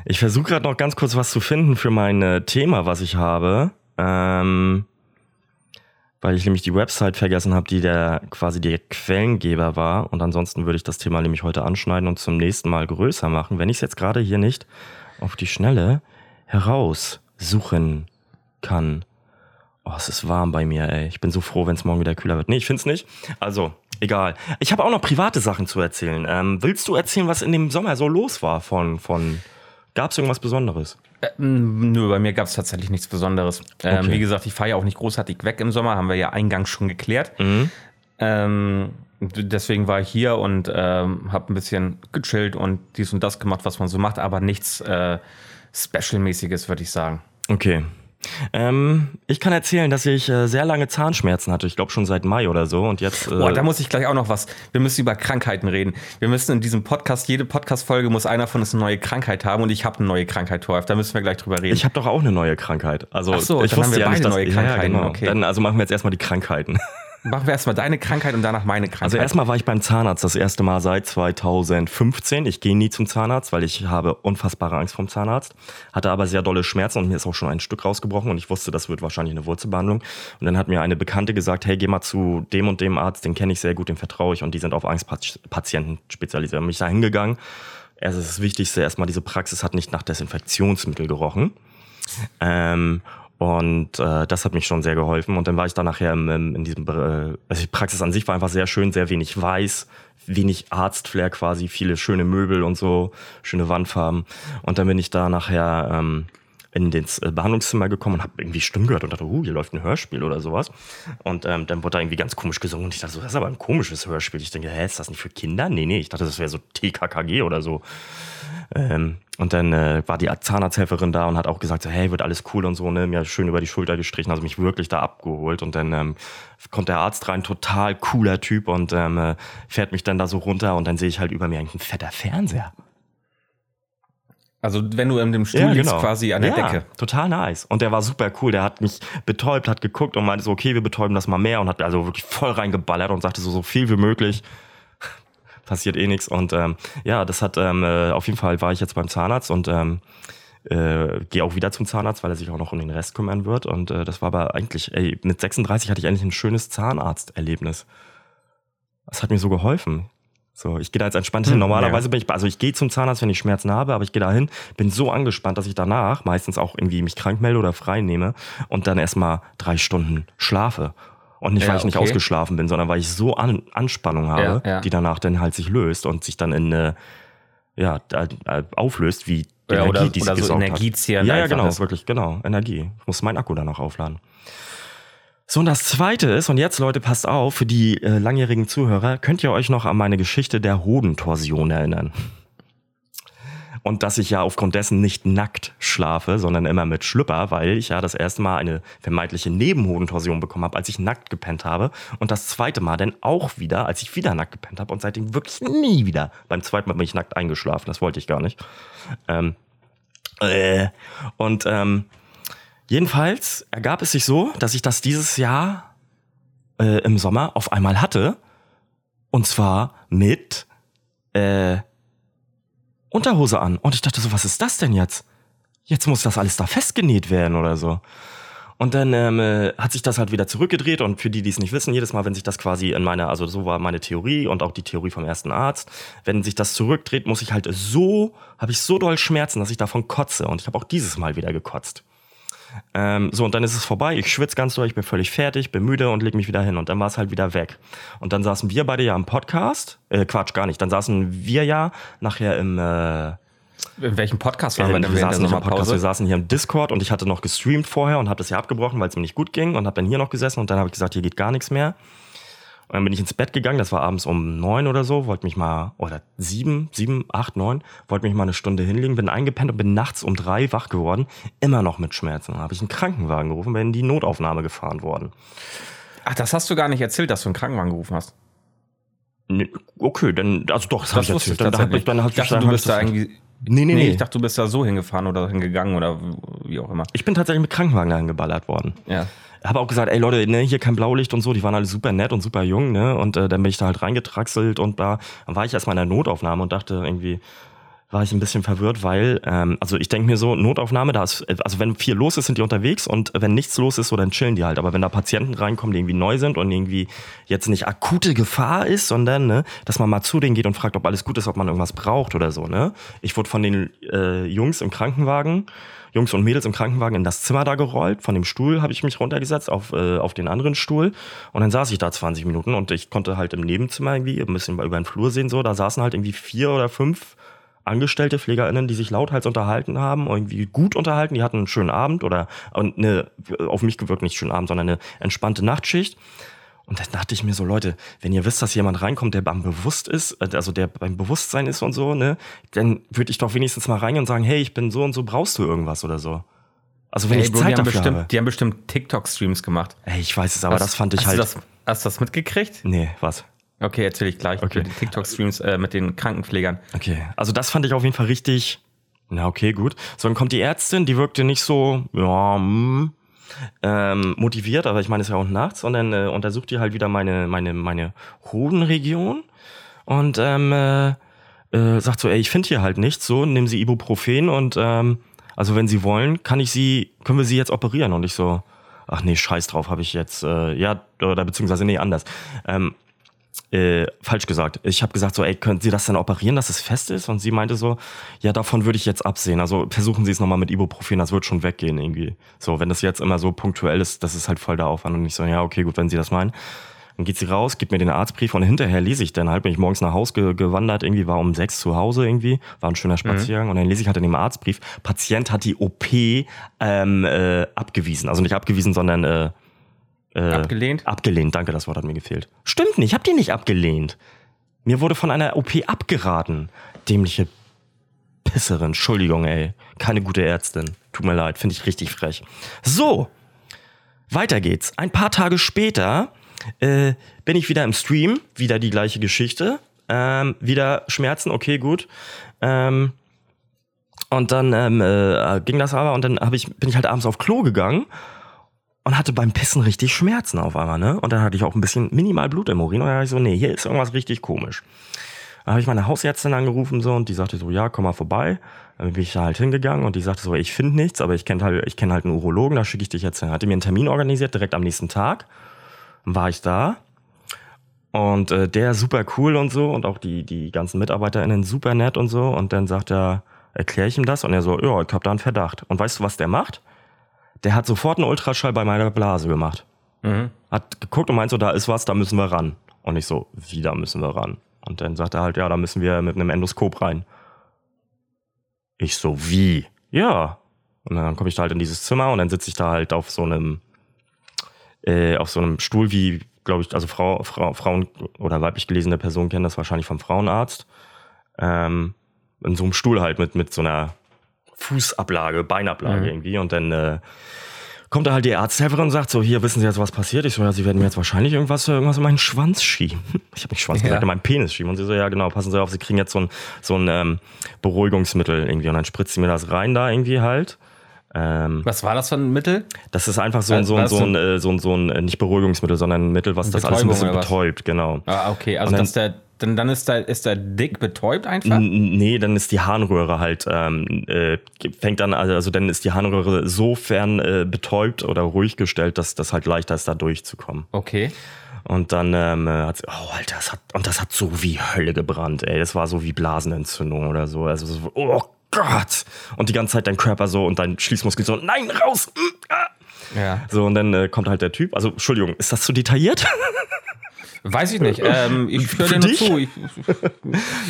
Ich versuche gerade noch ganz kurz was zu finden für mein äh, Thema, was ich habe. Ähm, weil ich nämlich die Website vergessen habe, die der quasi der Quellengeber war. Und ansonsten würde ich das Thema nämlich heute anschneiden und zum nächsten Mal größer machen, wenn ich es jetzt gerade hier nicht auf die Schnelle heraussuchen kann. Oh, es ist warm bei mir, ey. Ich bin so froh, wenn es morgen wieder kühler wird. Nee, ich finde es nicht. Also, egal. Ich habe auch noch private Sachen zu erzählen. Ähm, willst du erzählen, was in dem Sommer so los war von, von Gab es irgendwas Besonderes? Äh, nö, bei mir gab es tatsächlich nichts Besonderes. Ähm, okay. Wie gesagt, ich fahre ja auch nicht großartig weg im Sommer, haben wir ja eingangs schon geklärt. Mhm. Ähm, deswegen war ich hier und ähm, habe ein bisschen gechillt und dies und das gemacht, was man so macht, aber nichts äh, Special-mäßiges, würde ich sagen. Okay. Ähm, ich kann erzählen, dass ich äh, sehr lange Zahnschmerzen hatte. Ich glaube schon seit Mai oder so. Und jetzt. Äh Boah, da muss ich gleich auch noch was. Wir müssen über Krankheiten reden. Wir müssen in diesem Podcast, jede Podcast-Folge muss einer von uns eine neue Krankheit haben und ich habe eine neue Krankheit, Torf. Da müssen wir gleich drüber reden. Ich habe doch auch eine neue Krankheit. Also, Ach so, ich dann wusste haben wir ja beide nicht, dass, neue Krankheiten. Ja, genau. okay. Dann, also machen wir jetzt erstmal die Krankheiten. Machen wir erstmal deine Krankheit und danach meine Krankheit. Also erstmal war ich beim Zahnarzt das erste Mal seit 2015. Ich gehe nie zum Zahnarzt, weil ich habe unfassbare Angst vom Zahnarzt. Hatte aber sehr dolle Schmerzen und mir ist auch schon ein Stück rausgebrochen und ich wusste, das wird wahrscheinlich eine Wurzelbehandlung. Und dann hat mir eine Bekannte gesagt, hey, geh mal zu dem und dem Arzt, den kenne ich sehr gut, dem vertraue ich und die sind auf Angstpatienten spezialisiert. Bin ich da hingegangen. Erst das Wichtigste, erstmal diese Praxis hat nicht nach Desinfektionsmittel gerochen. Ähm, und äh, das hat mich schon sehr geholfen. Und dann war ich da nachher im, im, in diesem, äh, also die Praxis an sich war einfach sehr schön, sehr wenig weiß, wenig Arztflair quasi, viele schöne Möbel und so, schöne Wandfarben. Und dann bin ich da nachher ähm, in das äh, Behandlungszimmer gekommen und habe irgendwie Stimmen gehört und dachte, uh, hier läuft ein Hörspiel oder sowas. Und ähm, dann wurde da irgendwie ganz komisch gesungen und ich dachte so, das ist aber ein komisches Hörspiel. Ich denke, hä, ist das nicht für Kinder? Nee, nee, ich dachte, das wäre so TKKG oder so. Ähm, und dann äh, war die Zahnarzthelferin da und hat auch gesagt, so, hey, wird alles cool und so, ne, mir schön über die Schulter gestrichen, also mich wirklich da abgeholt. Und dann ähm, kommt der Arzt rein, total cooler Typ und ähm, äh, fährt mich dann da so runter und dann sehe ich halt über mir ein fetter Fernseher. Also wenn du in dem Stuhl ja, liegst, genau. quasi an der ja, Decke. Total nice. Und der war super cool. Der hat mich betäubt, hat geguckt und meinte so, okay, wir betäuben das mal mehr und hat also wirklich voll reingeballert und sagte so, so viel wie möglich passiert eh nichts. Und ähm, ja, das hat ähm, äh, auf jeden Fall war ich jetzt beim Zahnarzt und ähm, äh, gehe auch wieder zum Zahnarzt, weil er sich auch noch um den Rest kümmern wird. Und äh, das war aber eigentlich, ey, mit 36 hatte ich eigentlich ein schönes Zahnarzterlebnis. Das hat mir so geholfen. So, ich gehe da jetzt entspannt hin. Hm, Normalerweise ja. bin ich, also ich gehe zum Zahnarzt, wenn ich Schmerzen habe, aber ich gehe da hin, bin so angespannt, dass ich danach meistens auch irgendwie mich krank melde oder frei nehme und dann erstmal drei Stunden schlafe. Und nicht, ja, weil ich nicht ausgeschlafen bin, sondern weil ich so An Anspannung habe, ja, ja. die danach dann halt sich löst und sich dann in eine, ja, auflöst, wie die Energie, oder, die oder sie so Energieziehen. Ja, ja, genau, ist. wirklich, genau, Energie. Ich muss meinen Akku dann noch aufladen. So, und das zweite ist, und jetzt Leute, passt auf, für die äh, langjährigen Zuhörer, könnt ihr euch noch an meine Geschichte der Hodentorsion erinnern? Und dass ich ja aufgrund dessen nicht nackt schlafe, sondern immer mit Schlüpper, weil ich ja das erste Mal eine vermeintliche Nebenhodentorsion bekommen habe, als ich nackt gepennt habe und das zweite Mal dann auch wieder, als ich wieder nackt gepennt habe und seitdem wirklich nie wieder. Beim zweiten Mal bin ich nackt eingeschlafen, das wollte ich gar nicht. Ähm, äh, und ähm, jedenfalls ergab es sich so, dass ich das dieses Jahr äh, im Sommer auf einmal hatte und zwar mit äh, Unterhose an. Und ich dachte so, was ist das denn jetzt? Jetzt muss das alles da festgenäht werden oder so. Und dann ähm, äh, hat sich das halt wieder zurückgedreht und für die, die es nicht wissen, jedes Mal, wenn sich das quasi in meiner, also so war meine Theorie und auch die Theorie vom ersten Arzt, wenn sich das zurückdreht, muss ich halt so, habe ich so doll Schmerzen, dass ich davon kotze und ich habe auch dieses Mal wieder gekotzt. Ähm, so, und dann ist es vorbei. Ich schwitze ganz durch, bin völlig fertig, bin müde und leg mich wieder hin. Und dann war es halt wieder weg. Und dann saßen wir beide ja im Podcast. Äh, Quatsch, gar nicht. Dann saßen wir ja nachher im. Äh, in welchem Podcast waren wir äh, denn wir saßen nicht im Podcast, wir saßen hier im Discord und ich hatte noch gestreamt vorher und habe das ja abgebrochen, weil es mir nicht gut ging und habe dann hier noch gesessen und dann habe ich gesagt, hier geht gar nichts mehr. Und dann bin ich ins Bett gegangen, das war abends um neun oder so, wollte mich mal, oder sieben, sieben, acht, neun, wollte mich mal eine Stunde hinlegen, bin eingepennt und bin nachts um drei wach geworden, immer noch mit Schmerzen. Dann habe ich einen Krankenwagen gerufen, bin in die Notaufnahme gefahren worden. Ach, das hast du gar nicht erzählt, dass du einen Krankenwagen gerufen hast. Nee, Okay, dann, also doch, das habe ich erzählt. Dann, dann, ich- dann, hab ich dachte, dann du bist da das- irgendwie. Nee, nee, Nee, nee. ich dachte, du bist da so hingefahren oder hingegangen oder wie auch immer. ich bin tatsächlich mit Krankenwagen dahin geballert worden. Ja. Habe auch gesagt, ey Leute, ne, hier kein Blaulicht und so, die waren alle super nett und super jung, ne? Und äh, dann bin ich da halt reingetraxelt und da dann war ich erstmal in der Notaufnahme und dachte irgendwie, war ich ein bisschen verwirrt, weil, ähm, also ich denke mir so, Notaufnahme, da ist, also wenn viel los ist, sind die unterwegs und wenn nichts los ist, so dann chillen die halt. Aber wenn da Patienten reinkommen, die irgendwie neu sind und irgendwie jetzt nicht akute Gefahr ist, sondern, ne, dass man mal zu denen geht und fragt, ob alles gut ist, ob man irgendwas braucht oder so, ne? Ich wurde von den äh, Jungs im Krankenwagen Jungs und Mädels im Krankenwagen in das Zimmer da gerollt. Von dem Stuhl habe ich mich runtergesetzt auf, äh, auf den anderen Stuhl. Und dann saß ich da 20 Minuten und ich konnte halt im Nebenzimmer irgendwie ein bisschen über den Flur sehen. So, da saßen halt irgendwie vier oder fünf Angestellte, PflegerInnen, die sich lauthals unterhalten haben, irgendwie gut unterhalten. Die hatten einen schönen Abend oder eine, auf mich gewirkt nicht schönen Abend, sondern eine entspannte Nachtschicht. Und dann dachte ich mir so, Leute, wenn ihr wisst, dass jemand reinkommt, der beim Bewusst ist, also der beim Bewusstsein ist und so, ne, dann würde ich doch wenigstens mal reingehen und sagen, hey, ich bin so und so, brauchst du irgendwas oder so? Also wenn Ey, ich Bro, die, Zeit haben dafür bestimmt, habe. die haben bestimmt TikTok-Streams gemacht. Ey, ich weiß es, aber Hast- das fand ich hast halt. Du das, hast du das mitgekriegt? nee, was? Okay, erzähl ich gleich. Okay. Die TikTok-Streams äh, mit den Krankenpflegern. Okay, also das fand ich auf jeden Fall richtig. Na, okay, gut. So, dann kommt die Ärztin, die wirkte nicht so, ja, hm, ähm, motiviert, aber ich meine, es ist ja auch nachts, und dann äh, untersucht die halt wieder meine, meine, meine Hodenregion und ähm, äh, äh, sagt so, ey, ich finde hier halt nichts, so, nehmen Sie Ibuprofen und ähm, also wenn Sie wollen, kann ich Sie, können wir Sie jetzt operieren? Und ich so, ach nee, scheiß drauf, habe ich jetzt, äh, ja, oder beziehungsweise nee, anders. Ähm, äh, falsch gesagt. Ich habe gesagt so, ey, können Sie das denn operieren, dass es fest ist? Und sie meinte so, ja, davon würde ich jetzt absehen. Also versuchen Sie es nochmal mit Ibuprofen, das wird schon weggehen irgendwie. So, wenn das jetzt immer so punktuell ist, das ist halt voll der Aufwand. Und ich so, ja, okay, gut, wenn Sie das meinen. Dann geht sie raus, gibt mir den Arztbrief und hinterher lese ich dann halt, bin ich morgens nach Hause ge gewandert, irgendwie war um sechs zu Hause irgendwie, war ein schöner Spaziergang und dann lese ich halt in dem Arztbrief, Patient hat die OP ähm, äh, abgewiesen. Also nicht abgewiesen, sondern äh, äh, Abgelehnt? Abgelehnt, danke, das Wort hat mir gefehlt. Stimmt nicht, ich hab die nicht abgelehnt. Mir wurde von einer OP abgeraten. Dämliche Pisserin, Entschuldigung, ey. Keine gute Ärztin. Tut mir leid, finde ich richtig frech. So, weiter geht's. Ein paar Tage später äh, bin ich wieder im Stream, wieder die gleiche Geschichte. Ähm, wieder Schmerzen, okay, gut. Ähm, und dann ähm, äh, ging das aber und dann ich, bin ich halt abends auf Klo gegangen und hatte beim Pissen richtig Schmerzen auf einmal, ne? Und dann hatte ich auch ein bisschen minimal Blut im Urin und dann dachte ich so, nee, hier ist irgendwas richtig komisch. Dann habe ich meine Hausärztin angerufen so und die sagte so, ja, komm mal vorbei. Dann bin ich da halt hingegangen und die sagte so, ich finde nichts, aber ich kenne halt, ich kenne halt einen Urologen, da schicke ich dich jetzt hin. Hatte mir einen Termin organisiert, direkt am nächsten Tag. Dann war ich da. Und äh, der super cool und so und auch die, die ganzen MitarbeiterInnen super nett und so. Und dann sagt er, erkläre ich ihm das? Und er so, ja, ich habe da einen Verdacht. Und weißt du, was der macht? Der hat sofort einen Ultraschall bei meiner Blase gemacht. Mhm. Hat geguckt und meint so, da ist was, da müssen wir ran. Und ich so, wie, da müssen wir ran? Und dann sagt er halt, ja, da müssen wir mit einem Endoskop rein. Ich so, wie? Ja. Und dann komme ich da halt in dieses Zimmer und dann sitze ich da halt auf so einem, äh, auf so einem Stuhl, wie, glaube ich, also Frau, Frau, Frauen oder weiblich gelesene Personen kennen das wahrscheinlich vom Frauenarzt. Ähm, in so einem Stuhl halt mit, mit so einer Fußablage, Beinablage Mhm. irgendwie. Und dann äh, kommt da halt die Arzthelferin und sagt so, hier, wissen Sie jetzt, was passiert? Ich so, ja, Sie werden mir jetzt wahrscheinlich irgendwas, irgendwas in meinen Schwanz schieben. *laughs* Ich habe nicht Schwanz Ja. gesagt, in meinen Penis schieben. Und sie so, ja, genau, passen Sie auf, Sie kriegen jetzt so ein, so ein ähm, Beruhigungsmittel irgendwie. Und dann spritzt sie mir das rein da irgendwie halt. Ähm, Was war das für ein Mittel? das ist einfach so ein, so ein, so ein, äh, so ein, so ein, äh, nicht Beruhigungsmittel, sondern ein Mittel, was das alles ein bisschen betäubt, genau. Ah, okay, also dann- dass der, dann, dann ist der, ist der dick betäubt einfach? Nee, dann ist die Harnröhre halt, ähm, äh, fängt dann, also, also dann ist die Harnröhre sofern äh, betäubt oder ruhig gestellt, dass das halt leichter ist, da durchzukommen. Okay. Und dann ähm, hat sie, oh Alter, das hat, und das hat so wie Hölle gebrannt, ey. Das war so wie Blasenentzündung oder so. Also so, oh Gott. Und die ganze Zeit dein Körper so und dein Schließmuskel so, nein, raus! Mm, ah. Ja. So, und dann äh, kommt halt der Typ. Also, Entschuldigung, ist das zu detailliert? *laughs* Weiß ich nicht. Ähm, ich höre dir nur dich? zu. Ich,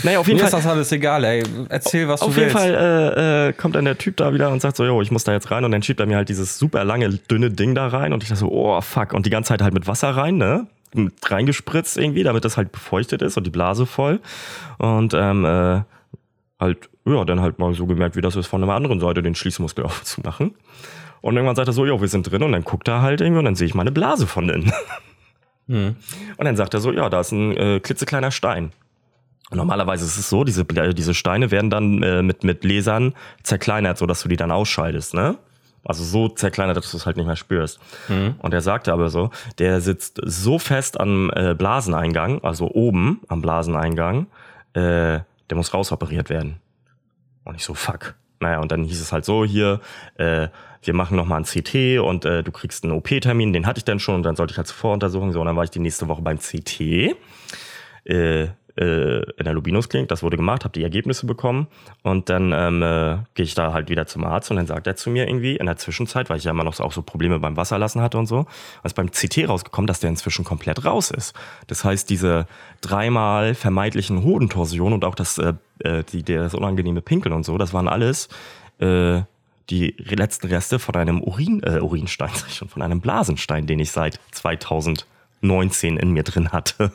naja, auf jeden mir Fall. ist das alles egal, ey. Erzähl, was Auf du jeden willst. Fall äh, äh, kommt dann der Typ da wieder und sagt so, jo, ich muss da jetzt rein. Und dann schiebt er mir halt dieses super lange, dünne Ding da rein. Und ich dachte so, oh, fuck. Und die ganze Zeit halt mit Wasser rein, ne? Mit reingespritzt irgendwie, damit das halt befeuchtet ist und die Blase voll. Und ähm, äh, halt, ja, dann halt mal so gemerkt, wie das ist, von der anderen Seite den Schließmuskel *laughs* aufzumachen. Und irgendwann sagt er so, jo, wir sind drin. Und dann guckt er halt irgendwie und dann sehe ich meine Blase von innen. *laughs* Und dann sagt er so, ja, da ist ein äh, klitzekleiner Stein. Und normalerweise ist es so, diese, Ble- diese Steine werden dann äh, mit, mit Lasern zerkleinert, sodass du die dann ausschaltest, ne? Also so zerkleinert, dass du es halt nicht mehr spürst. Und er sagte aber so, der sitzt so fest am äh, Blaseneingang, also oben am Blaseneingang, äh, der muss rausoperiert werden. Und ich so, fuck. Naja, und dann hieß es halt so, hier, äh, wir machen nochmal ein CT und äh, du kriegst einen OP-Termin, den hatte ich dann schon und dann sollte ich halt zur Voruntersuchung, so, und dann war ich die nächste Woche beim CT. Äh, äh, in der Lubinusklinik, das wurde gemacht, habe die Ergebnisse bekommen und dann ähm, äh, gehe ich da halt wieder zum Arzt und dann sagt er zu mir irgendwie in der Zwischenzeit, weil ich ja immer noch so, auch so Probleme beim Wasserlassen hatte und so, ist beim CT rausgekommen, dass der inzwischen komplett raus ist. Das heißt, diese dreimal vermeidlichen Hodentorsionen und auch das, äh, äh, die, das unangenehme Pinkeln und so, das waren alles äh, die letzten Reste von einem Urin, äh, Urinstein, *laughs* sag ich schon, von einem Blasenstein, den ich seit 2019 in mir drin hatte.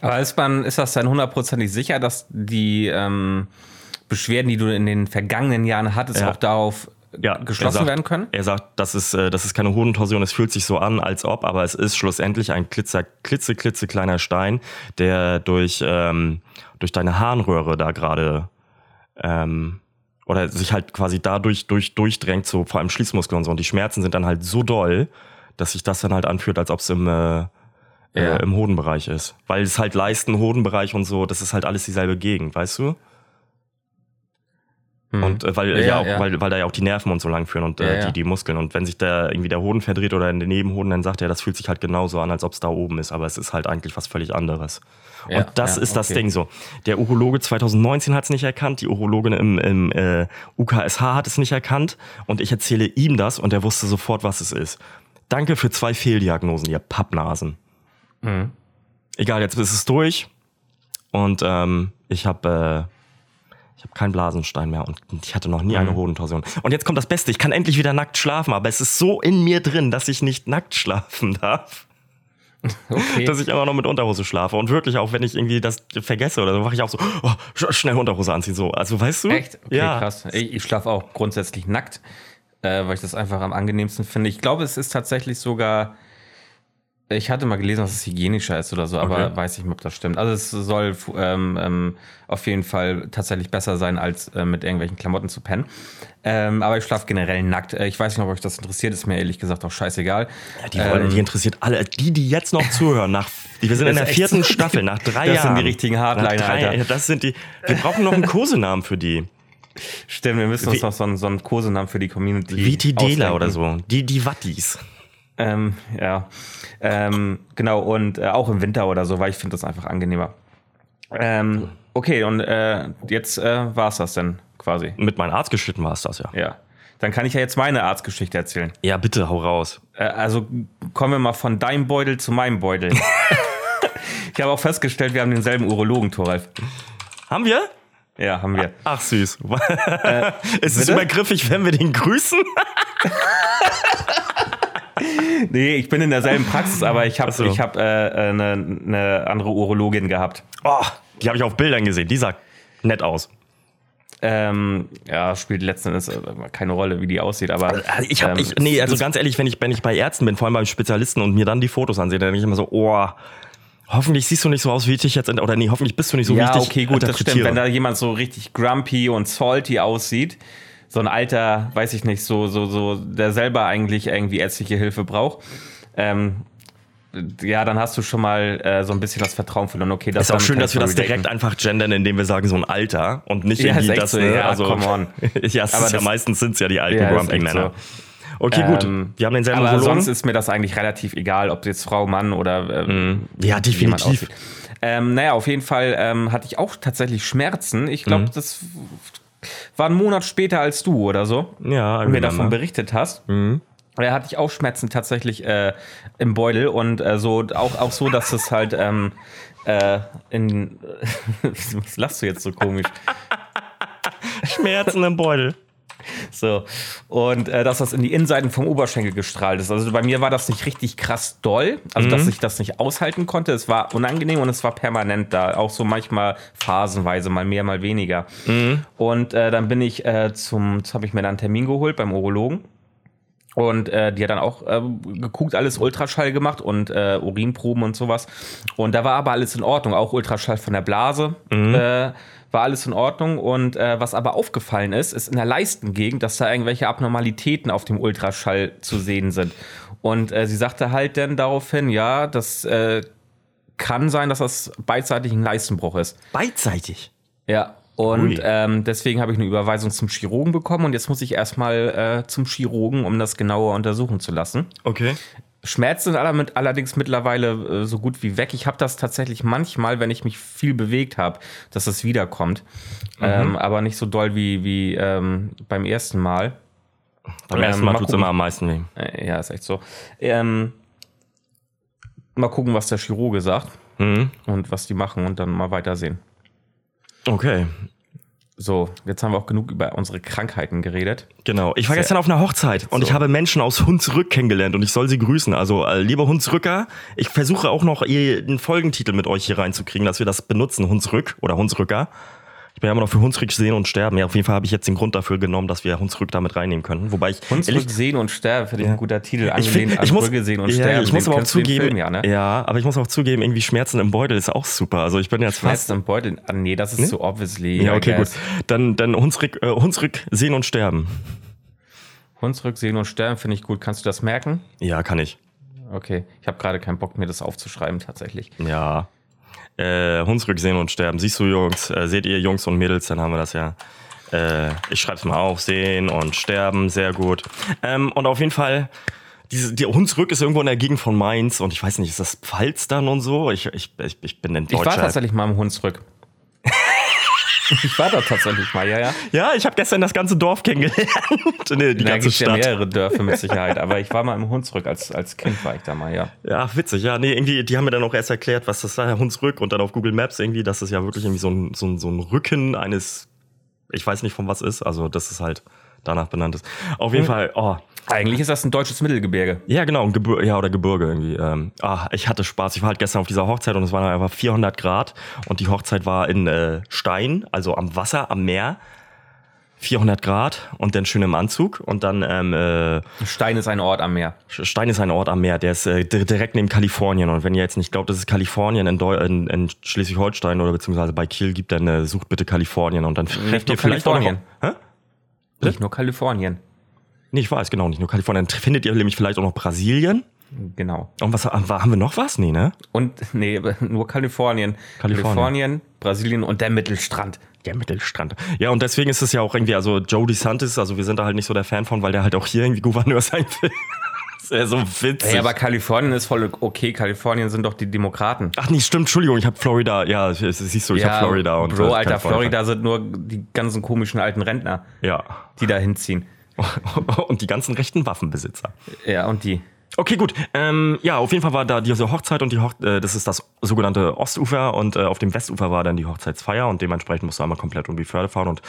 Aber ist, man, ist das dann hundertprozentig sicher, dass die ähm, Beschwerden, die du in den vergangenen Jahren hattest, Ja. auch darauf ja, geschlossen sagt, werden können? Er sagt, das ist, äh, das ist keine Hodentorsion, es fühlt sich so an, als ob, aber es ist schlussendlich ein klitzer, klitze, klitze kleiner Stein, der durch, ähm, durch deine Harnröhre da gerade ähm, oder sich halt quasi dadurch durch, durchdrängt, so vor allem Schließmuskeln und so. Und die Schmerzen sind dann halt so doll, dass sich das dann halt anfühlt, als ob es im, äh, Ja. äh, im Hodenbereich ist. Weil es halt Leisten, Hodenbereich und so, das ist halt alles dieselbe Gegend, weißt du? Und äh, weil, Mhm. Ja, ja, auch, ja. Weil, weil da ja auch die Nerven und so lang führen und äh. Die, die Muskeln. Und wenn sich da irgendwie der Hoden verdreht oder in den Nebenhoden, dann sagt er, das fühlt sich halt genauso an, als ob es da oben ist, aber es ist halt eigentlich was völlig anderes. Und das ist das okay. Ding so. Der Urologe 2019 hat es nicht erkannt, die Urologin im, im äh, UKSH hat es nicht erkannt und ich erzähle ihm das und er wusste sofort, was es ist. Danke für zwei Fehldiagnosen, ihr Pappnasen. Mhm. Egal, jetzt ist es durch und ähm, ich habe äh, ich habe keinen Blasenstein mehr und ich hatte noch nie Mhm. eine Hodentorsion. Und jetzt kommt das Beste, ich kann endlich wieder nackt schlafen, aber es ist so in mir drin, dass ich nicht nackt schlafen *laughs* darf, Okay. dass ich immer noch mit Unterhose schlafe. Und wirklich auch, wenn ich irgendwie das vergesse oder so, mache ich auch so, oh, sch- schnell Unterhose anziehen. So, also weißt du? Echt? Okay, ja. krass. Ich, ich schlafe auch grundsätzlich nackt, äh, weil ich das einfach am angenehmsten finde. Ich glaube, es ist tatsächlich sogar. Ich hatte mal gelesen, dass es hygienischer ist oder so, aber Okay. weiß nicht, ob das stimmt. Also es soll ähm, ähm, auf jeden Fall tatsächlich besser sein, als äh, mit irgendwelchen Klamotten zu pennen. Ähm, aber ich schlafe generell nackt. Äh, Ich weiß nicht, ob euch das interessiert, ist mir ehrlich gesagt auch scheißegal. Die, wollen, die interessiert alle, die, die jetzt noch zuhören, nach, wir sind *laughs* in Das der vierten. Staffel, nach drei *laughs* Das Jahren. sind die richtigen Hardliner, drei- Alter. Das sind die, wir brauchen noch einen Kosenamen für die. Stimmt, wir müssen uns Wie- noch so einen, so einen Kosenamen für die Community ausdenken. oder so. Die, die Wattis. Ähm, ja, ähm, genau, und äh, auch im Winter oder so, weil ich finde das einfach angenehmer. Ähm, okay, und äh, jetzt äh, war es das denn quasi. Mit meinen Arztgeschnitten war es das, ja. Ja. Dann kann ich ja jetzt meine Arztgeschichte erzählen. Ja, bitte, hau raus. Äh, also kommen wir mal von deinem Beutel zu meinem Beutel. *laughs* ich habe auch festgestellt, wir haben denselben Urologen, Thoralf. Haben wir? Ja, haben wir. Ach, süß. *laughs* ist es bitte? übergriffig, wenn wir den grüßen? *laughs* Nee, ich bin in derselben Praxis, aber ich habe so. ich hab, äh, eine, eine andere Urologin gehabt. Oh, die habe ich auf Bildern gesehen. Die sah nett aus. Ähm, ja, spielt letzten Endes äh, keine Rolle, wie die aussieht, aber. Also Ich hab, ähm, ich, nee, also ganz ehrlich, wenn ich, wenn ich bei Ärzten bin, vor allem beim Spezialisten und mir dann die Fotos ansehe, dann denke ich immer so, oh, hoffentlich siehst du nicht so aus, wie ich dich jetzt, oder nee, hoffentlich bist du nicht so, wie ich ja, dich okay, gut, das stimmt. Wenn da jemand so richtig grumpy und salty aussieht, so ein alter, weiß ich nicht, so, so, so, der selber eigentlich irgendwie ärztliche Hilfe braucht, ähm, ja, dann hast du schon mal äh, so ein bisschen das Vertrauen verloren. Okay, das Ist auch schön, dass wir das direkt einfach gendern, indem wir sagen so ein Alter und nicht Ja, irgendwie das, so, ne? ja, also, come on. *laughs* ja, Aber ja meistens sind es ja die alten Ja, Grumpy Männer. so. Okay, gut. Ähm, Wir haben den selben Aber Volumen. sonst ist mir das eigentlich relativ egal, ob jetzt Frau, Mann oder ähm, Ja, definitiv. Ähm, naja, auf jeden Fall ähm, hatte ich auch tatsächlich Schmerzen. Ich Mhm. glaube, das war ein Monat später als du oder so. Ja, und mir davon ne? berichtet hast. Mhm. Da hatte ich auch Schmerzen tatsächlich äh, im Beutel und äh, so auch, auch so, dass es halt ähm, äh, in *laughs* was lachst du jetzt so komisch? Schmerzen im Beutel. *laughs* So. Und äh, dass das in die Innenseiten vom Oberschenkel gestrahlt ist. Also bei mir war das nicht richtig krass doll, also dass ich das nicht aushalten konnte. Es war unangenehm und es war permanent da. Auch so manchmal phasenweise, mal mehr, mal weniger. Und äh, dann bin ich äh, zum, habe ich mir dann einen Termin geholt beim Urologen. Und äh, die hat dann auch äh, geguckt, alles Ultraschall gemacht und äh, Urinproben und sowas. Und da war aber alles in Ordnung. Auch Ultraschall von der Blase äh, war alles in Ordnung. Und äh, was aber aufgefallen ist, ist in der Leistengegend, dass da irgendwelche Abnormalitäten auf dem Ultraschall zu sehen sind. Und äh, sie sagte halt dann daraufhin, ja, das äh, kann sein, dass das beidseitig ein Leistenbruch ist. Beidseitig. Ja. Und ähm, deswegen habe ich eine Überweisung zum Chirurgen bekommen und jetzt muss ich erstmal äh, zum Chirurgen, um das genauer untersuchen zu lassen. Okay. Schmerzen sind aller- allerdings mittlerweile äh, so gut wie weg. Ich habe das tatsächlich manchmal, wenn ich mich viel bewegt habe, dass es wiederkommt. Mhm. Ähm, aber nicht so doll wie, wie ähm, beim ersten Mal. Beim ersten Mal mal tut es immer am meisten weh. Äh, ja, ist echt so. Ähm, mal gucken, was der Chirurge sagt Mhm. und was die machen und dann mal weitersehen. Okay. So, jetzt haben wir auch genug über unsere Krankheiten geredet. Genau. Ich war Sehr- gestern auf einer Hochzeit und So. ich habe Menschen aus Hunsrück kennengelernt und ich soll sie grüßen. Also, äh, lieber Hunsrücker, ich versuche auch noch ihr- einen Folgentitel mit euch hier reinzukriegen, dass wir das benutzen, Hunsrück oder Hunsrücker. Ich bin ja immer noch für Hunsrück sehen und sterben. Ja, auf jeden Fall habe ich jetzt den Grund dafür genommen, dass wir Hunsrück damit reinnehmen können. Wobei ich Hunsrück sehen und sterben, finde ich ein guter Titel. ich, find, ich muss, sehen und ja, sterben. ich muss aber auch zugeben, Film, ja, ne? ja, aber ich muss auch zugeben, irgendwie Schmerzen im Beutel ist auch super. Also ich bin jetzt fast. Schmerzen im Beutel. Ah, nee, das ist so obviously. Ja, okay, gut. Dann, dann Hunsrück, äh, Hunsrück sehen und sterben. Hunsrück sehen und sterben finde ich gut. Kannst du das merken? Ja, kann ich. Okay. Ich habe gerade keinen Bock, mir das aufzuschreiben, tatsächlich. Ja. Äh, Hunsrück sehen und sterben. Siehst du, Jungs? Äh, seht ihr, Jungs und Mädels? Dann haben wir das ja. Äh, ich schreib's mal auf. Sehen und sterben. Sehr gut. Ähm, und auf jeden Fall, diese, die Hunsrück ist irgendwo in der Gegend von Mainz. Und ich weiß nicht, ist das Pfalz dann und so? Ich, ich, ich, ich bin ein Ich war tatsächlich mal im Hunsrück. *laughs* ich war da tatsächlich mal, ja, ja. ja, ich habe gestern das ganze Dorf kennengelernt. *laughs* nee, die ganze gibt ja Stadt. mehrere Dörfer mit *laughs* Sicherheit. Aber ich war mal im Hunsrück. Als, als Kind war ich da mal, ja. Ja, witzig, ja. Nee, irgendwie, die haben mir dann auch erst erklärt, was das war, Hunsrück und dann auf Google Maps irgendwie, dass das ja wirklich irgendwie so ein, so ein, so ein Rücken eines, ich weiß nicht von was ist, also dass es halt danach benannt ist. Auf jeden Mhm. Fall, oh, Eigentlich ist das ein deutsches Mittelgebirge. ja genau, ein Gebir ja, oder Gebirge irgendwie. Ähm, ah, ich hatte Spaß. Ich war halt gestern auf dieser Hochzeit und es waren einfach 400 Grad und die Hochzeit war in äh, Stein, also am Wasser, am Meer. 400 Grad und dann schön im Anzug und dann ähm, äh, Stein ist ein Ort am Meer. Stein ist ein Ort am Meer, der ist äh, di- direkt neben Kalifornien. Und wenn ihr jetzt nicht glaubt, das ist Kalifornien in, in, in Schleswig-Holstein oder beziehungsweise bei Kiel gibt, dann äh, sucht bitte Kalifornien und dann trefft nur ihr vielleicht auch noch, Kalifornien. Hä? Nicht nur Kalifornien. Nee, ich weiß, genau, nicht nur Kalifornien. Dann findet ihr nämlich vielleicht auch noch Brasilien. Genau. Und was haben wir- haben wir noch was? Nee, ne? Und *laughs* nee, nur Kalifornien. Kalifornien. Kalifornien, Brasilien und der Mittelstrand. Der Mittelstrand. Ja, und deswegen ist es ja auch irgendwie, also Joe DeSantis, also wir sind da halt nicht so der Fan von, weil der halt auch hier irgendwie Gouverneur *laughs* sein will. das wäre so witzig. Ey, aber Kalifornien ist voll okay. Kalifornien sind doch die Demokraten. Ach nee, stimmt, Entschuldigung, ich habe Florida, ja, siehst du, ich hab Florida und Bro, äh, Alter. Florida sind nur die ganzen komischen alten Rentner, Ja. die da hinziehen. *laughs* und die ganzen rechten Waffenbesitzer. Ja, und die. Okay, gut. Ähm, ja, auf jeden Fall war da diese Hochzeit und die Hoch äh, das ist das sogenannte Ostufer und äh, auf dem Westufer war dann die Hochzeitsfeier und dementsprechend musste einmal komplett um die Förde fahren und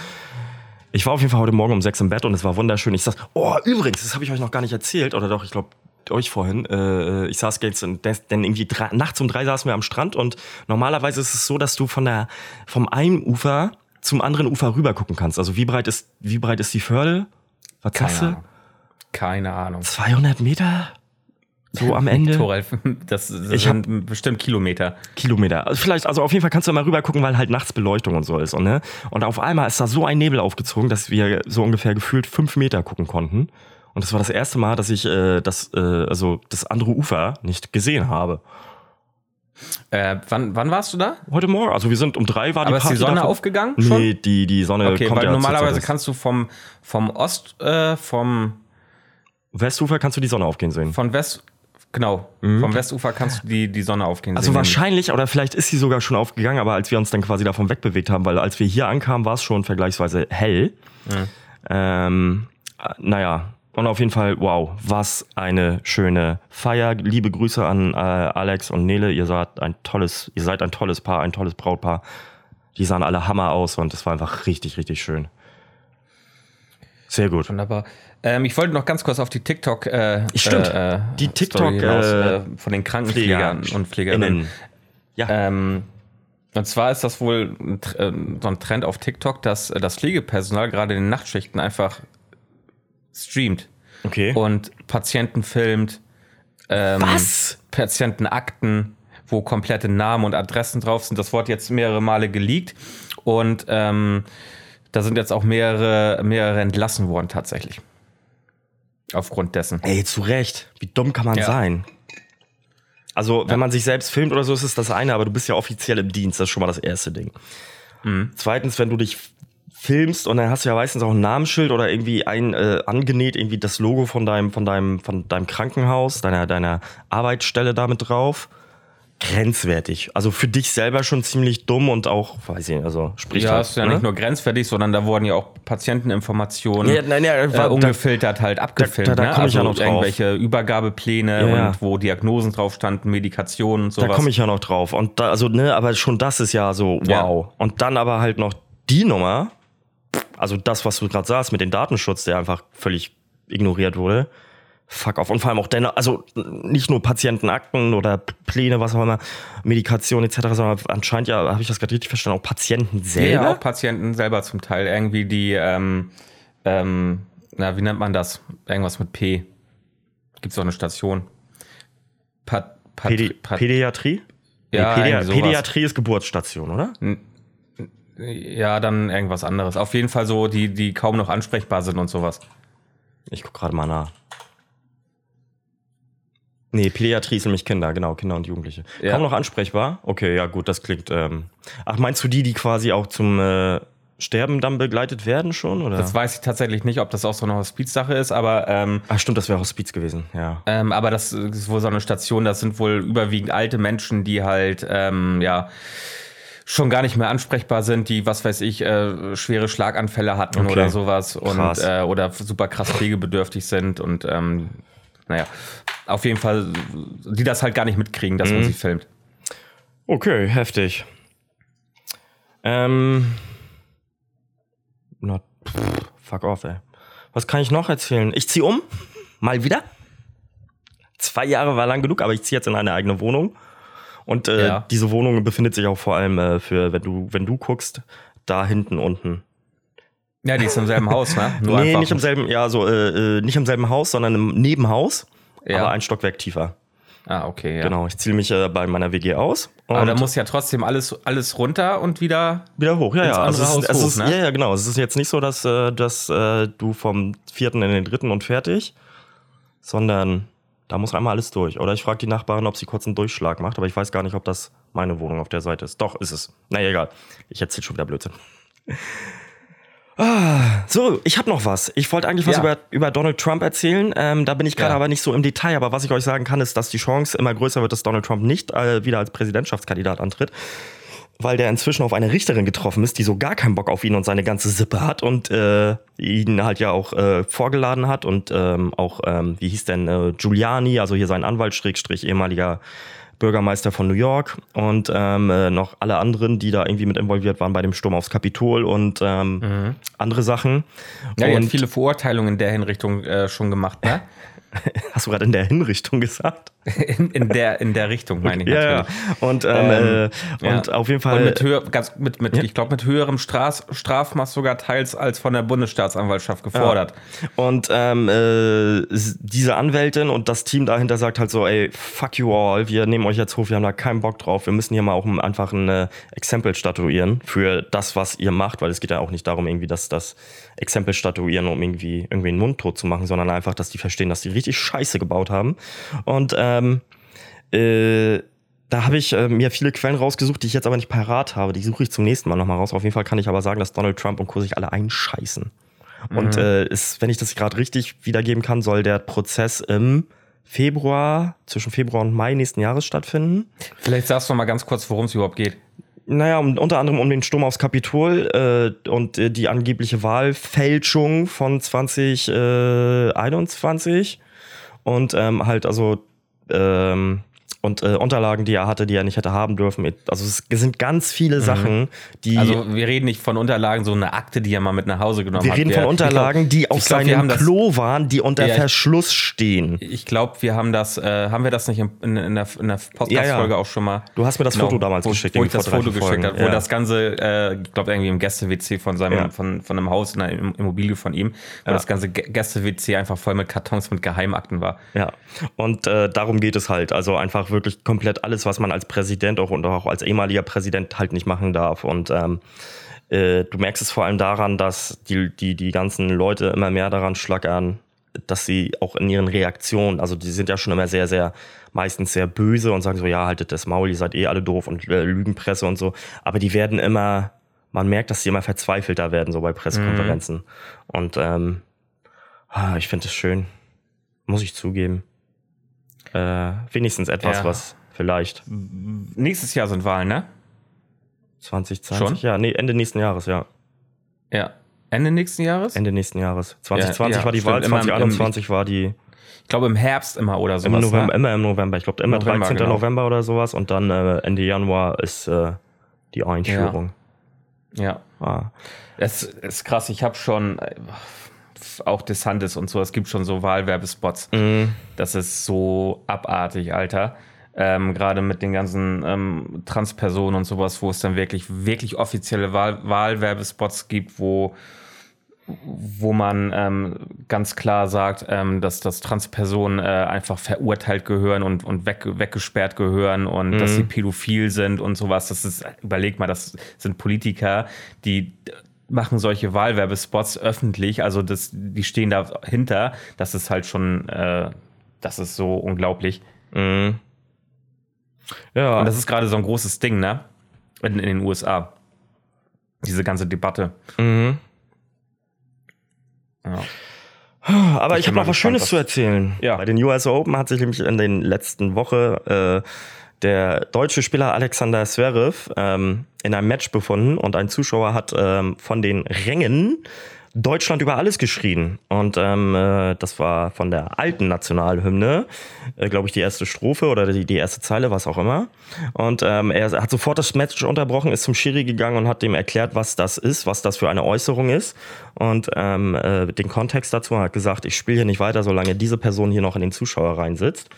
ich war auf jeden Fall heute Morgen um sechs im Bett und es war wunderschön. Ich saß, oh, übrigens, das habe ich euch noch gar nicht erzählt oder doch, ich glaube euch vorhin. Äh, ich saß jetzt und des- denn irgendwie drei, nachts um drei saßen wir am Strand und normalerweise ist es so, dass du von der vom einen Ufer zum anderen Ufer rüber gucken kannst. Also wie breit ist wie breit ist die Förde? Was sagst Keine du? Ahnung. Keine Ahnung. 200 Meter? So am Ende? *laughs* Torel, das, das Ich sind bestimmt Kilometer. Kilometer. Also vielleicht, also auf jeden Fall kannst du mal rüber gucken, weil halt nachts Beleuchtung und so ist. Und, ne? und auf einmal ist da so ein Nebel aufgezogen, dass wir so ungefähr gefühlt fünf Meter gucken konnten. Und das war das erste Mal, dass ich äh, das, äh, also das andere Ufer nicht gesehen habe. Äh, wann, wann warst du da? Heute Morgen, also wir sind um drei war Aber die ist Party die Sonne davon- aufgegangen schon? Nee, die, die Sonne Okay, kommt weil ja normalerweise kannst du vom, vom Ost, äh, vom, Westufer kannst du die Sonne aufgehen sehen. von West, genau, vom Westufer kannst du die, die Sonne aufgehen Mhm. Also sehen. wahrscheinlich, oder vielleicht ist sie sogar schon aufgegangen, aber als wir uns dann quasi davon wegbewegt haben, weil als wir hier ankamen, war es schon vergleichsweise hell. Ähm, äh, naja, und auf jeden Fall, wow, was eine schöne Feier. Liebe Grüße an äh, Alex und Nele. Ihr seid ein tolles, ihr seid ein tolles Paar, ein tolles Brautpaar. Die sahen alle Hammer aus und es war einfach richtig, richtig schön. Sehr gut. Wunderbar. Ähm, ich wollte noch ganz kurz auf die TikTok. Äh, Stimmt. Äh, Die TikTok, hinaus, äh, äh, von den Krankenpflegern und Pflegerinnen. Innen. Ja. Ähm, und zwar ist das wohl ein, Tr- äh, so ein Trend auf TikTok, dass äh, das Pflegepersonal gerade in den Nachtschichten einfach streamt Okay. und Patienten filmt. Ähm, Was? Patientenakten, wo komplette Namen und Adressen drauf sind. Das wurde jetzt mehrere Male geleakt und ähm, da sind jetzt auch mehrere, mehrere entlassen worden tatsächlich. Aufgrund dessen. Ey, zu Recht. Wie dumm kann man Ja. sein? Also, wenn man sich selbst filmt oder so, ist es das eine, aber du bist ja offiziell im Dienst. Das ist schon mal das erste Ding. Zweitens, wenn du dich filmst und dann hast du ja meistens auch ein Namensschild oder irgendwie ein äh, angenäht, irgendwie das Logo von deinem, von deinem, von deinem Krankenhaus, deiner, deiner Arbeitsstelle damit drauf. Grenzwertig. Also für dich selber schon ziemlich dumm und auch, weiß ich nicht, also spricht Ja, halt, ist ja ne? nicht nur grenzwertig, sondern da wurden ja auch Patienteninformationen Ja, nein, ja, äh, da- ungefiltert halt abgefilmt. da- da ne? komm ich ja also noch drauf. irgendwelche Übergabepläne Ja, und wo Diagnosen drauf standen, Medikationen und Da sowas. komme ich ja noch drauf. Und da, also, ne, aber schon das ist ja so, wow. Und dann aber halt noch die Nummer, also das, was du gerade sagst mit dem Datenschutz, der einfach völlig ignoriert wurde. Fuck off. Und vor allem auch dennoch, also nicht nur Patientenakten oder Pläne, was auch immer, Medikation etc., sondern anscheinend ja, habe ich das gerade richtig verstanden, auch Patienten Ja, selber. auch Patienten selber zum Teil. Irgendwie die, ähm, ähm, na, wie nennt man das? Irgendwas mit P. Gibt es auch eine Station? Pat, Pat, Pädi Pat, Pädiatrie? Ja, nee, Pädi. Pädiatrie ist Geburtsstation, oder? Ja, dann irgendwas anderes. Auf jeden Fall so, die, die kaum noch ansprechbar sind und sowas. Ich guck gerade mal nach. Nee, Pädiatrie sind nämlich Kinder, genau, Kinder und Jugendliche. Ja. Kaum noch ansprechbar? Okay, ja gut, das klingt. Ähm Ach, meinst du die, die quasi auch zum äh, Sterben dann begleitet werden schon? Oder? Das weiß ich tatsächlich nicht, ob das auch so eine Hospizsache ist, aber ähm, Ach stimmt, das wäre Hospiz gewesen, ja. Ähm, aber das ist wohl so eine Station, das sind wohl überwiegend alte Menschen, die halt, ähm, ja, schon gar nicht mehr ansprechbar sind, die, was weiß ich, äh, schwere Schlaganfälle hatten Okay. oder sowas und Krass. äh, oder super krass pflegebedürftig sind und ähm, naja, auf jeden Fall, die das halt gar nicht mitkriegen, dass man Mhm. sie filmt. Okay, heftig. Ähm. Na, pff, fuck off, ey. Was kann ich noch erzählen? Ich zieh um. Mal wieder. Zwei Jahre war lang genug, aber ich ziehe jetzt in eine eigene Wohnung. Und äh, Ja. diese Wohnung befindet sich auch vor allem äh, für, wenn du, wenn du guckst, da hinten unten. Ja, die ist im selben Haus, ne? *laughs* Nur nee, nicht im selben, ja, so, äh, äh, nicht im selben Haus, sondern im Nebenhaus. Ja. Aber ein Stockwerk tiefer. Ah, okay, ja. Genau. Ich ziehe mich äh, bei meiner WG aus. Aber und- da muss ja trotzdem alles, alles runter und wieder. Wieder hoch, ja, ja. Also es ist, es hoch, ist, ne? Ja, ja, genau. Es ist jetzt nicht so, dass, äh, dass äh, du vom vierten in den dritten und fertig, sondern da muss einmal alles durch. Oder ich frage die Nachbarin, ob sie kurz einen Durchschlag macht, aber ich weiß gar nicht, ob das meine Wohnung auf der Seite ist. Doch, ist es. Naja, egal. Ich erzähle schon wieder Blödsinn. Ah, so, ich habe noch was. Ich wollte eigentlich was Ja. über, über Donald Trump erzählen. Ähm, da bin ich gerade Ja. aber nicht so im Detail. Aber was ich euch sagen kann, ist, dass die Chance immer größer wird, dass Donald Trump nicht äh, wieder als Präsidentschaftskandidat antritt weil der inzwischen auf eine Richterin getroffen ist, die so gar keinen Bock auf ihn und seine ganze Sippe hat und äh, ihn halt ja auch äh, vorgeladen hat und ähm, auch, ähm, wie hieß denn, äh, Giuliani, also hier sein Anwalt, Schrägstrich, ehemaliger Bürgermeister von New York und ähm, äh, noch alle anderen, die da irgendwie mit involviert waren bei dem Sturm aufs Kapitol und ähm, andere Sachen. Ja, und viele Verurteilungen in der Hinrichtung äh, schon gemacht, ne? *laughs* *laughs* hast du gerade in der Hinrichtung gesagt? *laughs* In, in, der, in der Richtung, meine ich Ja, ja. natürlich. Und, ähm, Ähm, äh, und Ja. auf jeden Fall. Und mit, höher, ganz, mit, mit ich glaube, mit höherem Straf, Strafmaß sogar teils als von der Bundesstaatsanwaltschaft gefordert. Und ähm, äh, diese Anwältin und das Team dahinter sagt halt so, ey, fuck you all, wir nehmen euch jetzt hoch, wir haben da keinen Bock drauf. Wir müssen hier mal auch einfach ein äh, Exempel statuieren für das, was ihr macht, weil es geht ja auch nicht darum, irgendwie, dass das Exempel statuieren, um irgendwie irgendwie einen Mundtot zu machen, sondern einfach, dass die verstehen, dass die richtig Scheiße gebaut haben. Und ähm, äh, da habe ich äh, mir viele Quellen rausgesucht, die ich jetzt aber nicht parat habe. Die suche ich zum nächsten Mal nochmal raus. Auf jeden Fall kann ich aber sagen, dass Donald Trump und Co. sich alle einscheißen. Mhm. Und äh, ist, wenn ich das gerade richtig wiedergeben kann, soll der Prozess im Februar, zwischen Februar und Mai nächsten Jahres stattfinden. Vielleicht sagst du mal ganz kurz, worum es überhaupt geht. Naja, um, unter anderem um den Sturm aufs Kapitol äh, und äh, die angebliche Wahlfälschung von 2021 und ähm, halt also ähm, und äh, Unterlagen, die er hatte, die er nicht hätte haben dürfen. Also es sind ganz viele mhm. Sachen, die. Also wir reden nicht von Unterlagen, so eine Akte, die er mal mit nach Hause genommen wir hat. Wir reden von Unterlagen, glaub, die auf glaub, seinem Klo waren, die unter ja, Verschluss stehen. Ich glaube, wir haben das, äh, haben wir das nicht in, in, in der, in der Podcast-Folge ja, ja. auch schon mal. Du hast mir das genau, Foto damals wo, geschickt. Wo ich das Foto geschickt habe, wo das Ganze, äh, ich glaube, irgendwie im Gäste-WC von seinem, von, von einem Haus, in einer Immobilie von ihm, wo das ganze Gäste-WC einfach voll mit Kartons mit Geheimakten war. Ja. Und äh, darum geht es halt. Also einfach wirklich komplett alles was man als Präsident auch und auch als ehemaliger Präsident halt nicht machen darf. Und ähm, äh, du merkst es vor allem daran, dass die, die, die ganzen Leute immer mehr daran schlackern, dass sie auch in ihren Reaktionen, also die sind ja schon immer sehr, sehr, meistens sehr böse und sagen so, ja, haltet das Maul, ihr seid eh alle doof und äh, Lügenpresse und so. Aber die werden immer, man merkt, dass sie immer verzweifelter werden, so bei Pressekonferenzen. Mhm. Und ähm, ah, ich finde es schön. Muss ich zugeben. Äh, wenigstens etwas, ja. was Vielleicht. Nächstes Jahr sind Wahlen, ne? 2020? Schon? Ja, nee, Ende nächsten Jahres, ja. Ja. Ende nächsten Jahres? Ende nächsten Jahres. 2020 ja, ja, war die stimmt, Wahl, 2021 im, war die. Ich glaube im Herbst immer oder sowas. Im November, ne? Immer im November. Ich glaube immer November, 13. Genau. November oder sowas und dann äh, Ende Januar ist äh, die Einführung. Ja. ja. Ah. Es ist krass, ich habe schon auch DeSantis und so, es gibt schon so Wahlwerbespots. Mhm. Das ist so abartig, Alter. Ähm, Gerade mit den ganzen ähm, Transpersonen und sowas, wo es dann wirklich, wirklich offizielle Wahl Wahlwerbespots gibt, wo, wo man ähm, ganz klar sagt, ähm, dass, dass Transpersonen äh, einfach verurteilt gehören und, und weg, weggesperrt gehören und mhm. dass sie pädophil sind und sowas. Das ist, überleg mal, das sind Politiker, die machen solche Wahlwerbespots öffentlich, also das, die stehen dahinter. Das ist halt schon, äh, das ist so unglaublich. Mhm. Ja. Und das ist gerade so ein großes Ding, ne? In, in den USA. Diese ganze Debatte. Mhm. Ja. Aber ich, ich habe noch was Schönes was zu erzählen. Ja. Bei den US Open hat sich nämlich in den letzten Woche äh, der deutsche Spieler Alexander Zverev ähm, in einem Match befunden und ein Zuschauer hat ähm, von den Rängen Deutschland über alles geschrien. Und ähm, äh, das war von der alten Nationalhymne, äh, glaube ich, die erste Strophe oder die, die erste Zeile, was auch immer. Und ähm, er hat sofort das Match unterbrochen, ist zum Schiri gegangen und hat dem erklärt, was das ist, was das für eine Äußerung ist. Und ähm, äh, den Kontext dazu hat gesagt, ich spiele hier nicht weiter, solange diese Person hier noch in den Zuschauer reinsitzt.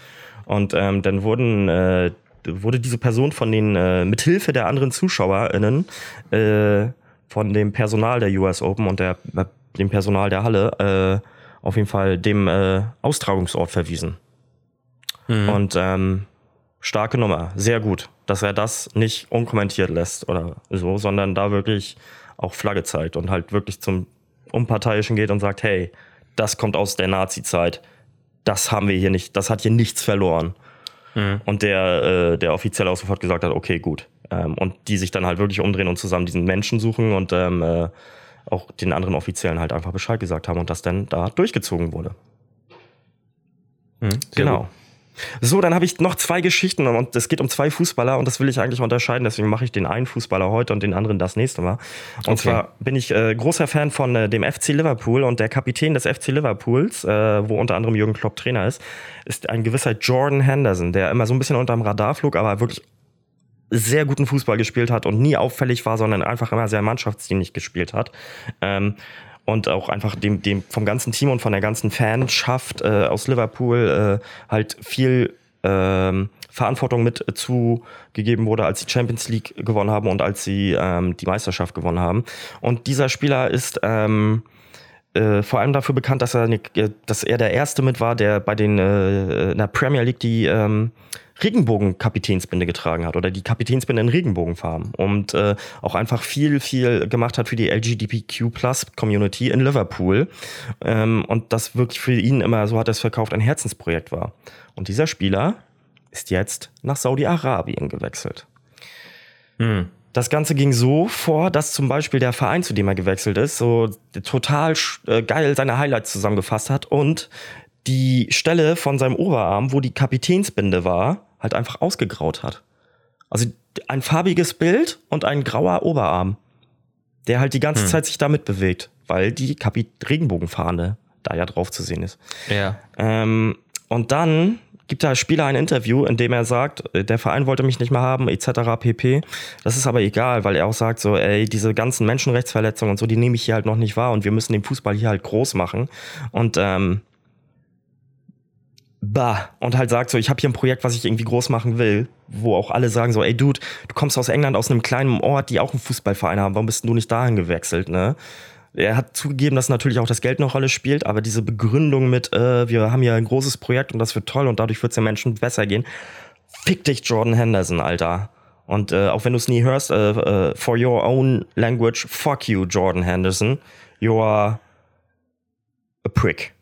Und ähm, dann wurden äh, wurde diese Person von den äh, mithilfe der anderen ZuschauerInnen äh, von dem Personal der US Open und der, dem Personal der Halle äh, auf jeden Fall dem äh, Austragungsort verwiesen. Mhm. Und ähm, starke Nummer, sehr gut, dass er das nicht unkommentiert lässt oder so, sondern da wirklich auch Flagge zeigt und halt wirklich zum Unparteiischen geht und sagt, hey, das kommt aus der Nazi-Zeit, das haben wir hier nicht, das hat hier nichts verloren. Mhm. Und der, äh, der offiziell auch sofort gesagt hat, okay, gut, ähm, und die sich dann halt wirklich umdrehen und zusammen diesen Menschen suchen und ähm, äh, auch den anderen Offiziellen halt einfach Bescheid gesagt haben und das dann da durchgezogen wurde. Mhm, genau. Gut. So, dann habe ich noch zwei Geschichten und es geht um zwei Fußballer und das will ich eigentlich unterscheiden, deswegen mache ich den einen Fußballer heute und den anderen das nächste Mal. Und okay. zwar bin ich äh, großer Fan von äh, dem FC Liverpool und der Kapitän des FC Liverpools, äh, wo unter anderem Jürgen Klopp Trainer ist, ist ein gewisser Jordan Henderson, der immer so ein bisschen unterm Radar flog, aber wirklich sehr guten Fußball gespielt hat und nie auffällig war, sondern einfach immer sehr mannschaftsdienlich gespielt hat. Ähm, und auch einfach dem, dem vom ganzen Team und von der ganzen Fanschaft äh, aus Liverpool äh, halt viel ähm, Verantwortung mit zugegeben wurde, als sie Champions League gewonnen haben und als sie ähm, die Meisterschaft gewonnen haben. Und dieser Spieler ist ähm, äh, vor allem dafür bekannt, dass er, äh, dass er der Erste mit war, der bei den äh, in der Premier League die ähm, Regenbogen-Kapitänsbinde getragen hat oder die Kapitänsbinde in Regenbogenfarben und äh, auch einfach viel, viel gemacht hat für die LGBTQ-Plus-Community in Liverpool ähm, und das wirklich für ihn immer, so hat er es verkauft, ein Herzensprojekt war. Und dieser Spieler ist jetzt nach Saudi-Arabien gewechselt. Hm. Das Ganze ging so vor, dass zum Beispiel der Verein, zu dem er gewechselt ist, so total äh, geil seine Highlights zusammengefasst hat und die Stelle von seinem Oberarm, wo die Kapitänsbinde war, halt einfach ausgegraut hat. Also ein farbiges Bild und ein grauer Oberarm, der halt die ganze Hm. Zeit sich damit bewegt, weil die Kapit Regenbogenfahne da ja drauf zu sehen ist. Ja. Ähm, und dann gibt der Spieler ein Interview, in dem er sagt, äh, der Verein wollte mich nicht mehr haben, etc. pp. Das ist aber egal, weil er auch sagt so, ey, diese ganzen Menschenrechtsverletzungen und so, die nehme ich hier halt noch nicht wahr und wir müssen den Fußball hier halt groß machen. Und ähm, bah, und halt sagt so, ich habe hier ein Projekt, was ich irgendwie groß machen will, wo auch alle sagen so, ey Dude, du kommst aus England, aus einem kleinen Ort, die auch einen Fußballverein haben, warum bist du nicht dahin gewechselt, ne? Er hat zugegeben, dass natürlich auch das Geld eine Rolle spielt, aber diese Begründung mit, äh, wir haben hier ein großes Projekt und das wird toll und dadurch wird es den Menschen besser gehen. Fick dich, Jordan Henderson, Alter. Und äh, auch wenn du es nie hörst, äh, äh, for your own language, fuck you, Jordan Henderson. You are a prick.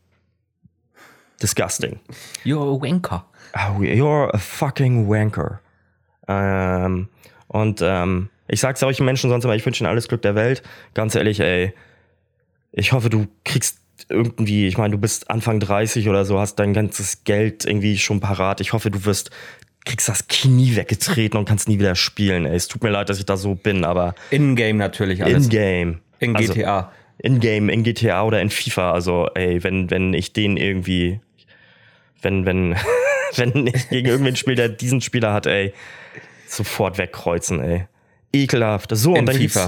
Disgusting. You're a wanker. Oh, you're a fucking wanker. Ähm, und ähm, ich sag solchen Menschen sonst immer, ich wünsche ihnen alles Glück der Welt. Ganz ehrlich, ey, ich hoffe, du kriegst irgendwie, ich meine, du bist Anfang 30 oder so, hast dein ganzes Geld irgendwie schon parat. Ich hoffe, du wirst, kriegst das Knie weggetreten und kannst nie wieder spielen. Ey, es tut mir leid, dass ich da so bin, aber In-game natürlich alles. in-game. In Also, GTA. in-game, in GTA oder in FIFA. Also, ey, wenn, wenn ich den irgendwie, wenn, wenn, *laughs* wenn ich gegen irgendwen spiele, der diesen Spieler hat, ey, sofort wegkreuzen, ey. Ekelhaft. So, In und dann FIFA.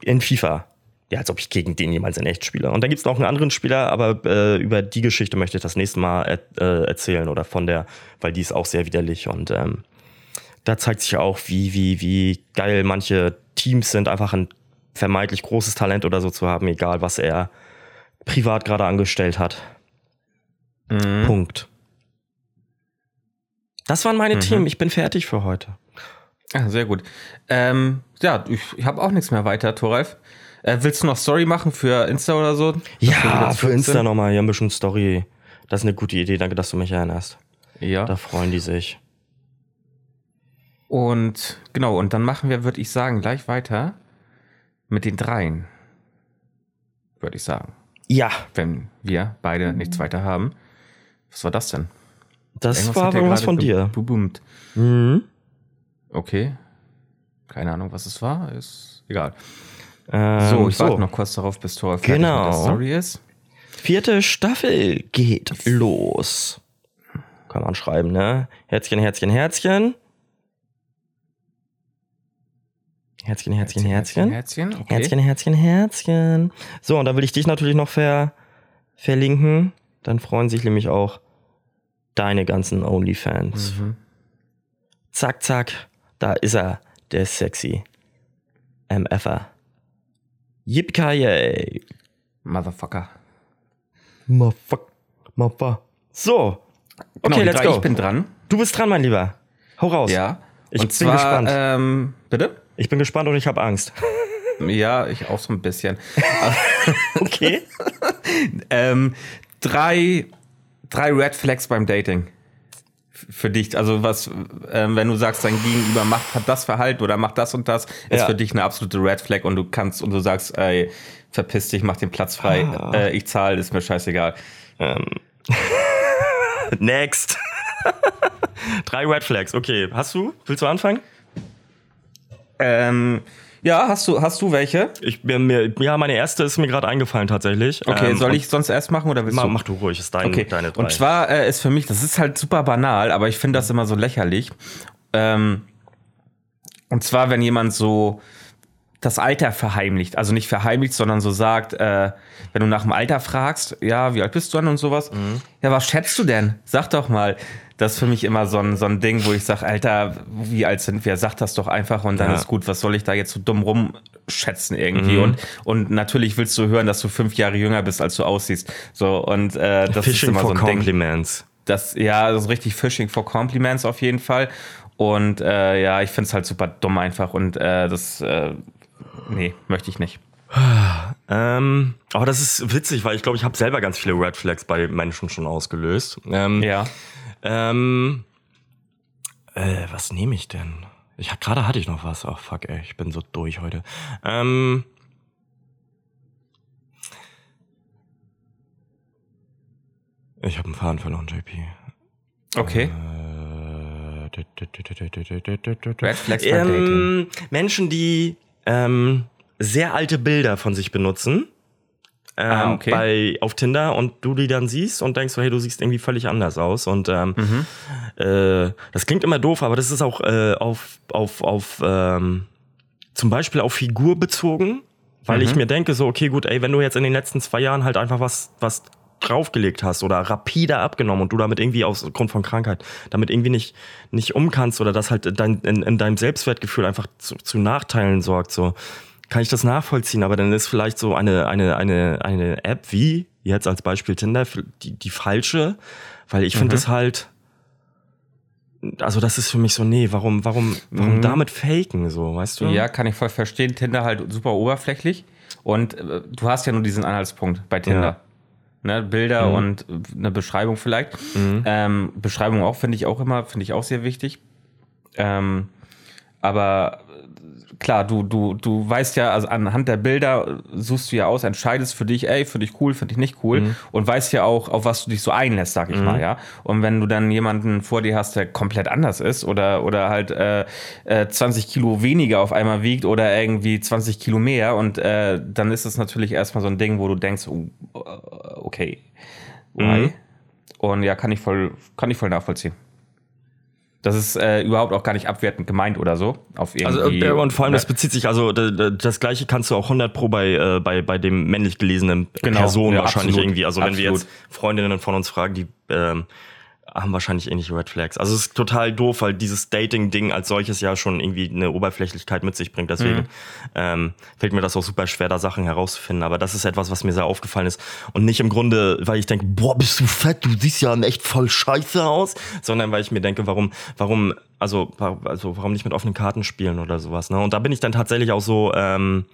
gibt's in FIFA. Ja, als ob ich gegen den jemals in echt spiele. Und dann gibt's noch einen anderen Spieler, aber äh, über die Geschichte möchte ich das nächste Mal er, äh, erzählen oder von der, weil die ist auch sehr widerlich und ähm, da zeigt sich auch, wie, wie, wie geil manche Teams sind, einfach ein vermeintlich großes Talent oder so zu haben, egal was er privat gerade angestellt hat. Mhm. Punkt. Das waren meine Mhm. Themen. Ich bin fertig für heute. Ah, sehr gut. Ähm, ja, ich, ich habe auch nichts mehr weiter, Thoralf. Äh, willst du noch Story machen für Insta oder so? Ja, für Insta nochmal hier ein bisschen Story. Das ist eine gute Idee. Danke, dass du mich erinnerst. Ja. Da freuen die sich. Und genau, und dann machen wir, würde ich sagen, gleich weiter mit den dreien. Würde ich sagen. Ja, Wenn wir beide nichts weiter haben. Was war das denn? das Irgendwas war ja irgendwas von dir. geboomt. Mhm. Okay. Keine Ahnung, was es war. Ist egal. Ähm, So, ich warte noch kurz darauf, bis Thor fertig Genau. mit der Story ist. Vierte Staffel geht los. Kann man schreiben, ne? Herzchen, Herzchen, Herzchen. Herzchen, Herzchen, Herzchen. Herzchen, okay. Herzchen, Herzchen, Herzchen. So, und dann will ich dich natürlich noch ver verlinken. Dann freuen sich nämlich auch deine ganzen Onlyfans. Mhm. Zack, zack. Da ist er, der sexy MFer. Yippie Motherfucker. Motherfuck, motherfuck. So. Genau, Okay, let's drei, go. Ich bin dran. Du bist dran, mein Lieber. Hau raus. Ja. Ich und bin zwar, gespannt. Ähm, bitte? Ich bin gespannt und ich habe Angst. *laughs* Ja, ich auch so ein bisschen. *laughs* Okay. *laughs* ähm, drei, drei Red Flags beim Dating. Für dich, also was, ähm, wenn du sagst, dein Gegenüber macht hat das Verhalten oder macht das und das, ist Ja. für dich eine absolute Red Flag und du kannst und du sagst, ey, verpiss dich, mach den Platz frei, Ah. äh, ich zahle, ist mir scheißegal. *laughs* Next. *laughs* Drei Red Flags. Okay. Hast du? Willst du anfangen? Ähm, ja, hast du, hast du welche? Ich, mir, mir, ja, meine erste ist mir gerade eingefallen tatsächlich. Okay, Ähm, soll ich sonst erst machen oder willst Mach, du? mach du ruhig, ist dein, Okay, deine drei. und zwar äh, ist für mich, das ist halt super banal, aber ich finde das immer so lächerlich. Ähm, und zwar, wenn jemand so das Alter verheimlicht, also nicht verheimlicht, sondern so sagt, äh, wenn du nach dem Alter fragst, ja, wie alt bist du denn und sowas, Mhm. ja, was schätzt du denn? Sag doch mal. Das ist für mich immer so ein, so ein Ding, wo ich sage, Alter, wie alt sind wir? Sag das doch einfach und dann Ja. ist gut. Was soll ich da jetzt so dumm abschätzen irgendwie. Mhm. Und, und natürlich willst du hören, dass du fünf Jahre jünger bist, als du aussiehst. So, und äh, das Fishing ist immer for so ein Ding. Compliments. Das, ja, das ist richtig Fishing for Compliments auf jeden Fall. Und äh, ja, ich finde es halt super dumm einfach. Und äh, das, äh, nee, möchte ich nicht. Ähm, aber das ist witzig, weil ich glaube, ich habe selber ganz viele Red Flags bei Menschen schon ausgelöst. Ähm, Ja. Ähm, äh, was nehme ich denn? Ich gerade hatte ich noch was. Ach fuck, ey, ich bin so durch heute. Ähm, ich habe einen Faden verloren, JP. Okay. Äh, Red Flags ähm, Menschen, die ähm, sehr alte Bilder von sich benutzen. Ähm, Ah, okay. bei, auf Tinder und du die dann siehst und denkst so, hey, du siehst irgendwie völlig anders aus. Und ähm, Mhm. äh, das klingt immer doof, aber das ist auch äh, auf, auf, auf ähm, zum Beispiel auf Figur bezogen, weil Mhm. ich mir denke, so, okay, gut, ey, wenn du jetzt in den letzten zwei Jahren halt einfach was, was draufgelegt hast oder rapide abgenommen und du damit irgendwie aus Grund von Krankheit damit irgendwie nicht, nicht um kannst oder das halt dein, in, in deinem Selbstwertgefühl einfach zu, zu Nachteilen sorgt, so kann ich das nachvollziehen, aber dann ist vielleicht so eine, eine, eine, eine App wie jetzt als Beispiel Tinder die, die falsche, weil ich finde Mhm. es halt, also das ist für mich so, nee, warum, warum, warum Mhm. damit faken, so, weißt du? Ja, kann ich voll verstehen. Tinder halt super oberflächlich. Und äh, du hast ja nur diesen Anhaltspunkt bei Tinder. Ne, Bilder Mhm. und äh, eine Beschreibung vielleicht. Ähm, Beschreibung auch finde ich auch immer, finde ich auch sehr wichtig. Ähm, aber klar, du, du, du weißt ja, also anhand der Bilder äh, suchst du ja aus, entscheidest für dich, ey, finde ich cool, finde ich nicht cool und weißt ja auch, auf was du dich so einlässt, sag ich mal, ja. Und wenn du dann jemanden vor dir hast, der komplett anders ist oder, oder halt äh, äh, 20 Kilo weniger auf einmal wiegt oder irgendwie 20 Kilo mehr und äh, dann ist es natürlich erstmal so ein Ding, wo du denkst, oh, äh, okay, why? Mhm. Und ja, kann ich voll, kann ich voll nachvollziehen. Das ist äh, überhaupt auch gar nicht abwertend gemeint oder so. Auf Also, irgendwie, äh, und vor allem, das ne? bezieht sich, also das gleiche kannst du auch 100 pro bei, äh, bei, bei dem männlich gelesenen Genau, Person ja, wahrscheinlich absolut, irgendwie. Also, wenn wir absolut. jetzt Freundinnen von uns fragen, die ähm, haben wahrscheinlich ähnliche Red Flags. Also, es ist total doof, weil dieses Dating-Ding als solches ja schon irgendwie eine Oberflächlichkeit mit sich bringt. Deswegen Mhm. ähm, fällt mir das auch super schwer, da Sachen herauszufinden. Aber das ist etwas, was mir sehr aufgefallen ist. Und nicht im Grunde, weil ich denke, boah, bist du fett, du siehst ja echt voll scheiße aus, sondern weil ich mir denke, warum, warum, also, also warum nicht mit offenen Karten spielen oder sowas. Ne? Und da bin ich dann tatsächlich auch so, ähm,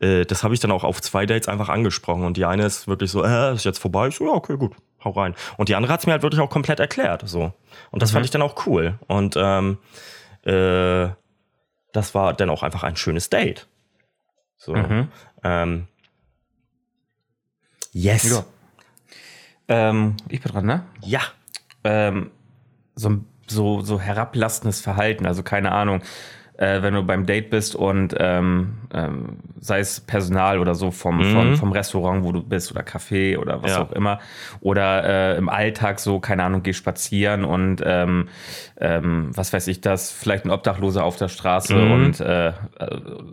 äh, das habe ich dann auch auf zwei Dates einfach angesprochen. Und die eine ist wirklich so, äh, ist jetzt vorbei? Ich so, ja, okay, gut, hau rein. Und die andere hat es mir halt wirklich auch komplett erklärt. So. Und das fand ich dann auch cool. Und ähm, äh, das war dann auch einfach ein schönes Date. So. Mhm. Ähm, yes. Ja. Ähm, ich bin dran, ne? Ja. ähm, so, so, so herablastendes Verhalten, also keine Ahnung, äh, wenn du beim Date bist und ähm, ähm, sei es Personal oder so vom, vom, vom Restaurant, wo du bist oder Café oder was Ja. auch immer oder äh, im Alltag so, keine Ahnung, geh spazieren und ähm, ähm, was weiß ich das, vielleicht ein Obdachloser auf der Straße und äh, äh,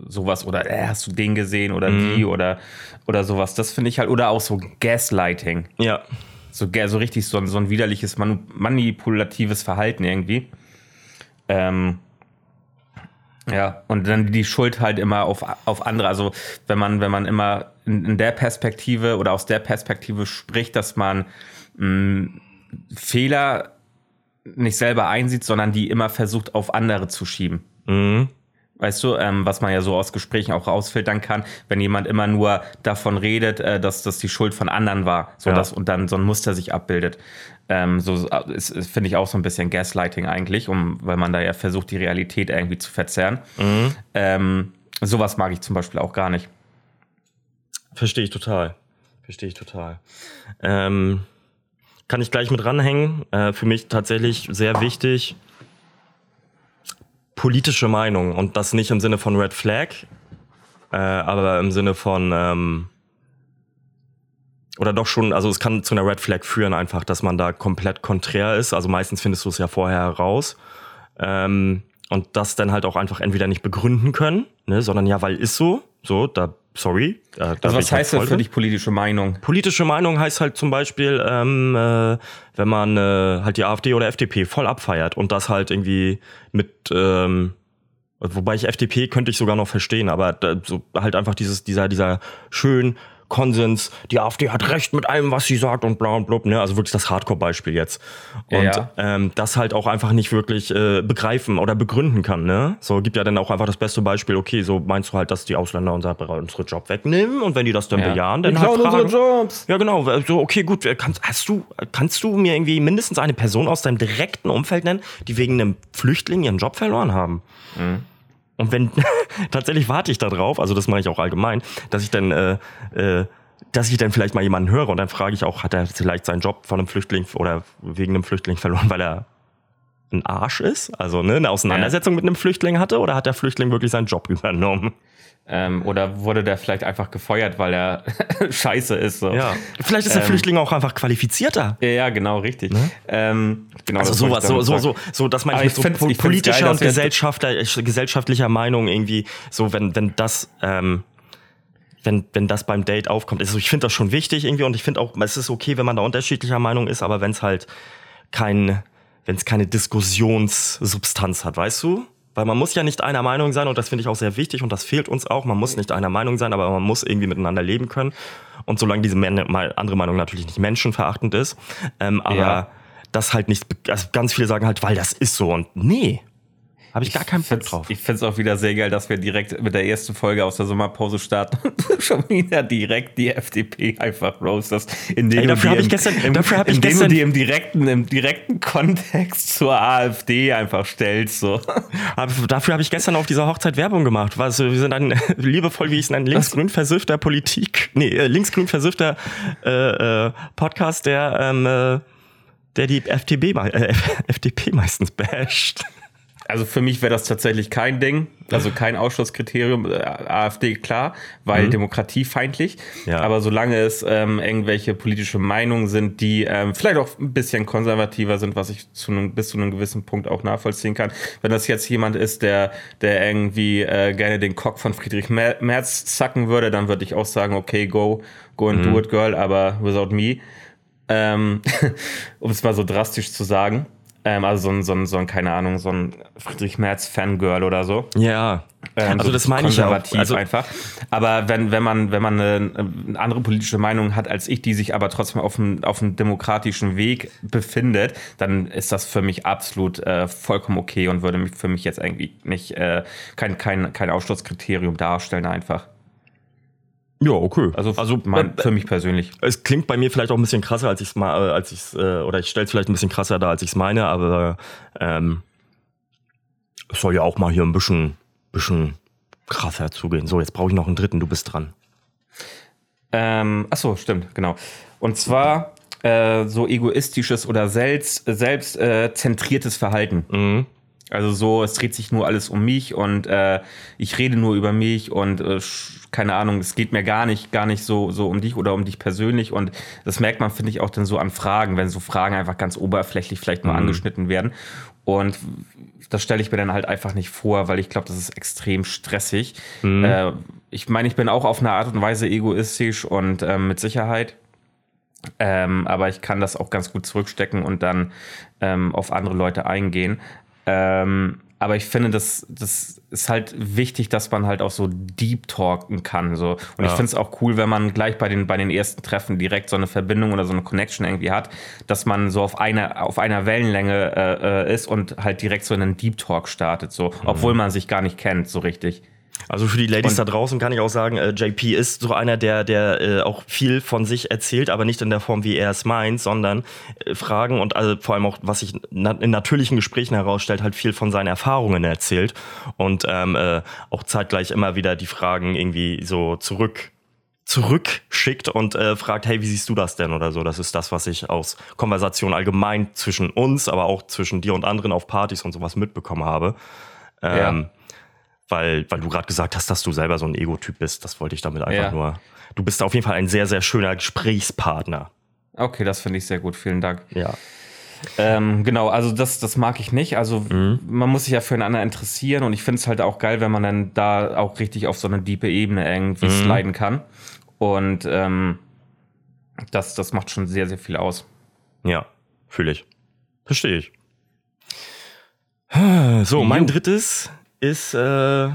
sowas oder äh, hast du den gesehen oder die oder, oder sowas, das finde ich halt, oder auch so Gaslighting. Ja. So, so richtig so, ein- so ein widerliches manipulatives Verhalten irgendwie. Ähm, ja, und dann die Schuld halt immer auf, auf andere. Also wenn man, wenn man immer in, in der Perspektive oder aus der Perspektive spricht, dass man mh, Fehler nicht selber einsieht, sondern die immer versucht auf andere zu schieben. Mhm. Weißt du, ähm, was man ja so aus Gesprächen auch rausfiltern kann, wenn jemand immer nur davon redet, äh, dass das die Schuld von anderen war, so Ja. dass und dann so ein Muster sich abbildet. Ähm, so äh, finde ich auch so ein bisschen Gaslighting eigentlich, um, weil man da ja versucht, die Realität irgendwie zu verzerren. Ähm, sowas mag ich zum Beispiel auch gar nicht. Verstehe ich total. Verstehe ich total. Ähm, kann ich gleich mit ranhängen. Äh, für mich tatsächlich sehr wichtig. Politische Meinung und das nicht im Sinne von Red Flag, äh, aber im Sinne von ähm, oder doch schon, also es kann zu einer Red Flag führen, einfach, dass man da komplett konträr ist. Also meistens findest du es ja vorher heraus. Ähm, und das dann halt auch einfach entweder nicht begründen können, ne, sondern ja, weil ist so, so, da, sorry. Da, da Also was halt heißt denn voll für dich politische Meinung? Politische Meinung heißt halt zum Beispiel, ähm, äh, wenn man äh, halt die AfD oder FDP voll abfeiert und das halt irgendwie mit, ähm, Wobei ich FDP könnte ich sogar noch verstehen, aber da, so halt einfach dieses, dieser, dieser schön Konsens, die AfD hat recht mit allem, was sie sagt und bla und blub, ne? Also wirklich das Hardcore-Beispiel jetzt. Und Ja. ähm, das halt auch einfach nicht wirklich äh, begreifen oder begründen kann, ne? So gibt ja dann auch einfach das beste Beispiel, okay, so meinst du halt, dass die Ausländer unser, unsere Job wegnehmen und wenn die das dann Ja. bejahen, dann Die halt klauen unsere fragen, Jobs. ja, genau. So, okay, gut. Kannst, hast du, kannst du mir irgendwie mindestens eine Person aus deinem direkten Umfeld nennen, die wegen einem Flüchtling ihren Job verloren haben? Und wenn, *laughs* tatsächlich warte ich darauf, also das mache ich auch allgemein, dass ich dann, äh, äh, dass ich dann vielleicht mal jemanden höre und dann frage ich auch, hat er vielleicht seinen Job von einem Flüchtling oder wegen einem Flüchtling verloren, weil er ein Arsch ist? Also ne, eine Auseinandersetzung mit einem Flüchtling hatte oder hat der Flüchtling wirklich seinen Job *laughs* übernommen? Ähm, oder wurde der vielleicht einfach gefeuert, weil er *laughs* scheiße ist? So. Ja. Vielleicht ist der Ähm. Flüchtling auch einfach qualifizierter. Ja, ja, genau, richtig. Ähm, genau, Also das sowas, so, so, so, so, dass man Aber mit ich so ich find's politischer geil, und äh, gesellschaftlicher Meinung irgendwie, so wenn, wenn das, ähm, wenn, wenn das beim Date aufkommt. Also ich finde das schon wichtig irgendwie und ich finde auch, es ist okay, wenn man da unterschiedlicher Meinung ist, aber wenn es halt kein, wenn es keine Diskussionssubstanz hat, weißt du? Weil man muss ja nicht einer Meinung sein und das finde ich auch sehr wichtig und das fehlt uns auch. Man muss nicht einer Meinung sein, aber man muss irgendwie miteinander leben können. Und solange diese andere Meinung natürlich nicht menschenverachtend ist, ähm, aber Ja. das halt nicht, also ganz viele sagen halt, weil das ist so und nee, habe ich gar keinen Bock drauf. Ich finde es auch wieder sehr geil, dass wir direkt mit der ersten Folge aus der Sommerpause starten und *laughs* schon wieder direkt die FDP einfach roastest. Indem Ey, dafür du hab die ich gestern- im, dafür hab ich gestern- du die im direkten, im direkten Kontext zur AfD einfach stellst. So. *laughs* Aber dafür habe ich gestern auf dieser Hochzeit Werbung gemacht. Was, wir sind ein *laughs* liebevoll, wie ich es nenne, linksgrün versiffter Politik, nee, äh, linksgrün versiffter äh, äh, Podcast, der, ähm, äh, der die FDP, äh, FDP meistens basht. Also für mich wäre das tatsächlich kein Ding, also kein Ausschlusskriterium. Äh, AfD klar, weil demokratiefeindlich. Mhm. Ja. Aber solange es ähm, irgendwelche politische Meinungen sind, die ähm, vielleicht auch ein bisschen konservativer sind, was ich zu einem, bis zu einem gewissen Punkt auch nachvollziehen kann. Wenn das jetzt jemand ist, der, der irgendwie äh, gerne den Cock von Friedrich Mer- Merz zacken würde, dann würde ich auch sagen, okay, go, go and Mhm. do it, girl, aber without me. Ähm, *laughs* um es mal so drastisch zu sagen. Ähm, also so ein, so ein, so ein, keine Ahnung, so ein Friedrich Merz-Fangirl oder so. Ja. Ähm, also so das meine ich ja auch. konservativ Also, einfach. Aber wenn, wenn man, wenn man eine, eine andere politische Meinung hat als ich, die sich aber trotzdem auf einem, auf einem demokratischen Weg befindet, dann ist das für mich absolut äh, vollkommen okay und würde mich für mich jetzt irgendwie nicht äh, kein, kein, kein Ausschlusskriterium darstellen einfach. Ja, okay. Also, also mein, für mich persönlich. es klingt bei mir vielleicht auch ein bisschen krasser, als ich es mal, äh, als ich äh, oder ich stelle es vielleicht ein bisschen krasser dar, als ich es meine, aber ähm, es soll ja auch mal hier ein bisschen, bisschen krasser zugehen. So, jetzt brauche ich noch einen dritten, du bist dran. Ähm, ach so, stimmt, genau. Und zwar äh, so egoistisches oder selbst, selbst äh, zentriertes Verhalten. Mhm. Also so, es dreht sich nur alles um mich und äh, ich rede nur über mich und äh, keine Ahnung, es geht mir gar nicht, gar nicht so, so um dich oder um dich persönlich. Und das merkt man, finde ich, auch dann so an Fragen, wenn so Fragen einfach ganz oberflächlich vielleicht nur angeschnitten werden. Und das stelle ich mir dann halt einfach nicht vor, weil ich glaube, das ist extrem stressig. Äh, ich meine, ich bin auch auf eine Art und Weise egoistisch und ähm, mit Sicherheit. Ähm, aber ich kann das auch ganz gut zurückstecken und dann ähm, auf andere Leute eingehen. Ähm, aber ich finde, das, das ist halt wichtig, dass man halt auch so deep talken kann. So. Und ich Ja. finde es auch cool, wenn man gleich bei den, bei den ersten Treffen direkt so eine Verbindung oder so eine Connection irgendwie hat, dass man so auf einer, auf einer Wellenlänge äh, äh, ist und halt direkt so in einen Deep Talk startet, so, obwohl man sich gar nicht kennt, so richtig. Also für die Ladies Und- da draußen kann ich auch sagen, äh, JP ist so einer, der, der äh, auch viel von sich erzählt, aber nicht in der Form, wie er es meint, sondern äh, Fragen und also vor allem auch, was sich na in natürlichen Gesprächen herausstellt, halt viel von seinen Erfahrungen erzählt und ähm, äh, auch zeitgleich immer wieder die Fragen irgendwie so zurück zurückschickt und äh, fragt, hey, wie siehst du das denn oder so. Das ist das, was ich aus Konversation allgemein zwischen uns, aber auch zwischen dir und anderen auf Partys und sowas mitbekommen habe. Ähm, weil, weil du gerade gesagt hast, dass du selber so ein Ego-Typ bist. Das wollte ich damit einfach Ja. nur. Du bist auf jeden Fall ein sehr, sehr schöner Gesprächspartner. Okay, das finde ich sehr gut. Vielen Dank. Ja. Ähm, genau, also das, das mag ich nicht. Also man muss sich ja füreinander interessieren und ich finde es halt auch geil, wenn man dann da auch richtig auf so eine diepe Ebene irgendwie sliden kann. Und ähm, das, das macht schon sehr, sehr viel aus. Ja, fühle ich. Verstehe ich. So, mein drittes ist äh,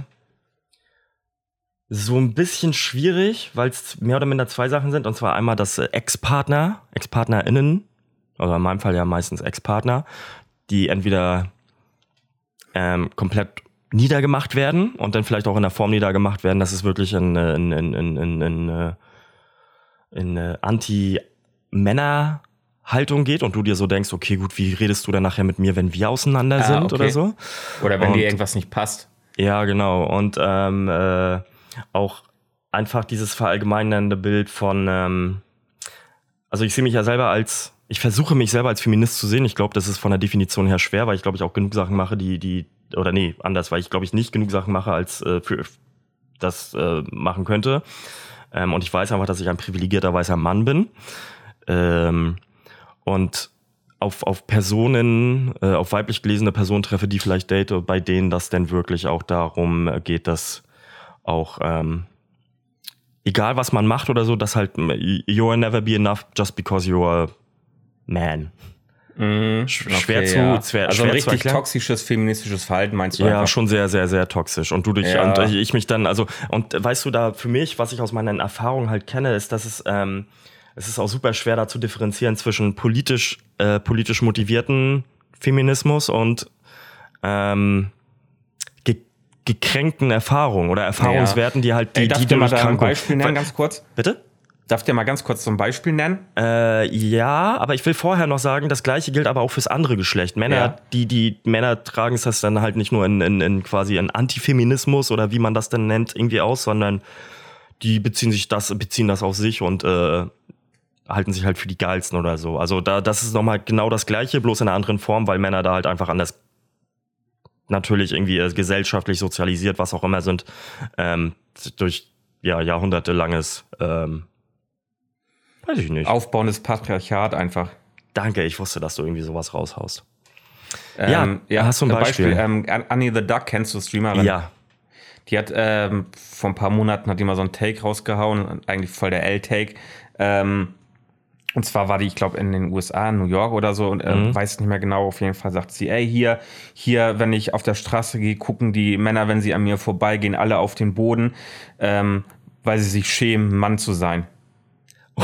so ein bisschen schwierig, weil es mehr oder minder zwei Sachen sind. Und zwar einmal das äh, Ex-Partner, Ex-PartnerInnen, also in meinem Fall ja meistens Ex-Partner, die entweder ähm, komplett niedergemacht werden und dann vielleicht auch in der Form niedergemacht werden, dass es wirklich in, in, in, in, in, in, äh, in äh, Anti-Männer-Haltung geht und du dir so denkst, okay, gut, wie redest du dann nachher mit mir, wenn wir auseinander Ah, sind okay. oder so? Oder wenn Und- dir irgendwas nicht passt. Ja, genau. Und ähm, äh, auch einfach dieses verallgemeinernde Bild von, ähm, also ich sehe mich ja selber als, ich versuche mich selber als Feminist zu sehen. Ich glaube, das ist von der Definition her schwer, weil ich glaube, ich auch genug Sachen mache, die, die, oder nee, anders, weil ich glaube, ich nicht genug Sachen mache, als äh, für das äh, machen könnte. Ähm, und ich weiß einfach, dass ich ein privilegierter weißer Mann bin. Ähm, und auf, auf Personen, äh, auf weiblich gelesene Personen treffe, die vielleicht date, bei denen das denn wirklich auch darum äh, geht, dass auch, ähm, egal was man macht oder so, dass halt, you'll never be enough just because you're a man. Mhm. schwer zu- schwer- also schwer ein richtig toxisches feministisches Verhalten meinst du Ja, einfach? schon sehr, sehr, sehr toxisch. Und du dich, Ja. und ich mich dann, also, und weißt du, da für mich, was ich aus meinen Erfahrungen halt kenne, ist, dass es, ähm, es ist auch super schwer da zu differenzieren zwischen politisch, äh, politisch motivierten Feminismus und ähm, ge gekränkten Erfahrungen oder Erfahrungswerten, die halt die, Ey, darf die ich dir mal da ein Beispiel nennen, ganz kurz? Bitte? Darf ich dir mal ganz kurz so ein Beispiel nennen? Äh, ja, aber ich will vorher noch sagen, das gleiche gilt aber auch fürs andere Geschlecht. Männer, Ja. die, die Männer tragen es das dann halt nicht nur in, in, in quasi in Antifeminismus oder wie man das denn nennt, irgendwie aus, sondern die beziehen sich das, beziehen das auf sich und äh, halten sich halt für die geilsten oder so. Also da, das ist nochmal genau das gleiche, bloß in einer anderen Form, weil Männer da halt einfach anders natürlich irgendwie äh, gesellschaftlich sozialisiert, was auch immer sind, ähm, durch ja, jahrhundertelanges ähm, weiß ich nicht. Aufbauendes Patriarchat einfach. Danke, ich wusste, dass du irgendwie sowas raushaust. Ähm, Ja, hast du ein Beispiel? ähm, Annie the Duck kennst du, Streamerin? Ja. Die hat ähm, vor ein paar Monaten hat die mal so einen Take rausgehauen, eigentlich voll der L-Take. Ähm, und zwar war die, ich glaube, in den USA, in New York oder so, und äh, Mhm. weiß nicht mehr genau. Auf jeden Fall sagt sie, ey, hier, hier, wenn ich auf der Straße gehe, gucken die Männer, wenn sie an mir vorbeigehen, alle auf den Boden, ähm, weil sie sich schämen, Mann zu sein. *laughs*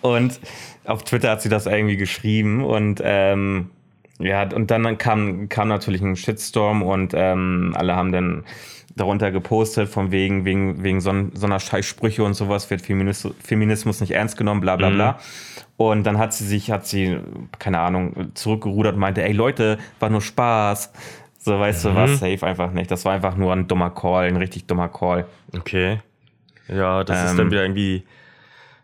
und auf Twitter hat sie das irgendwie geschrieben und ähm, ja, und dann kam, kam natürlich ein Shitstorm und ähm, alle haben dann darunter gepostet, von wegen, wegen, wegen so, so einer Scheißsprüche und sowas wird Feminis Feminismus nicht ernst genommen, bla bla bla. Und dann hat sie sich, hat sie, keine Ahnung, zurückgerudert und meinte, ey Leute, war nur Spaß. So, weißt du was, safe einfach nicht. Das war einfach nur ein dummer Call, ein richtig dummer Call. Okay. Ja, das ist Ähm. dann wieder irgendwie.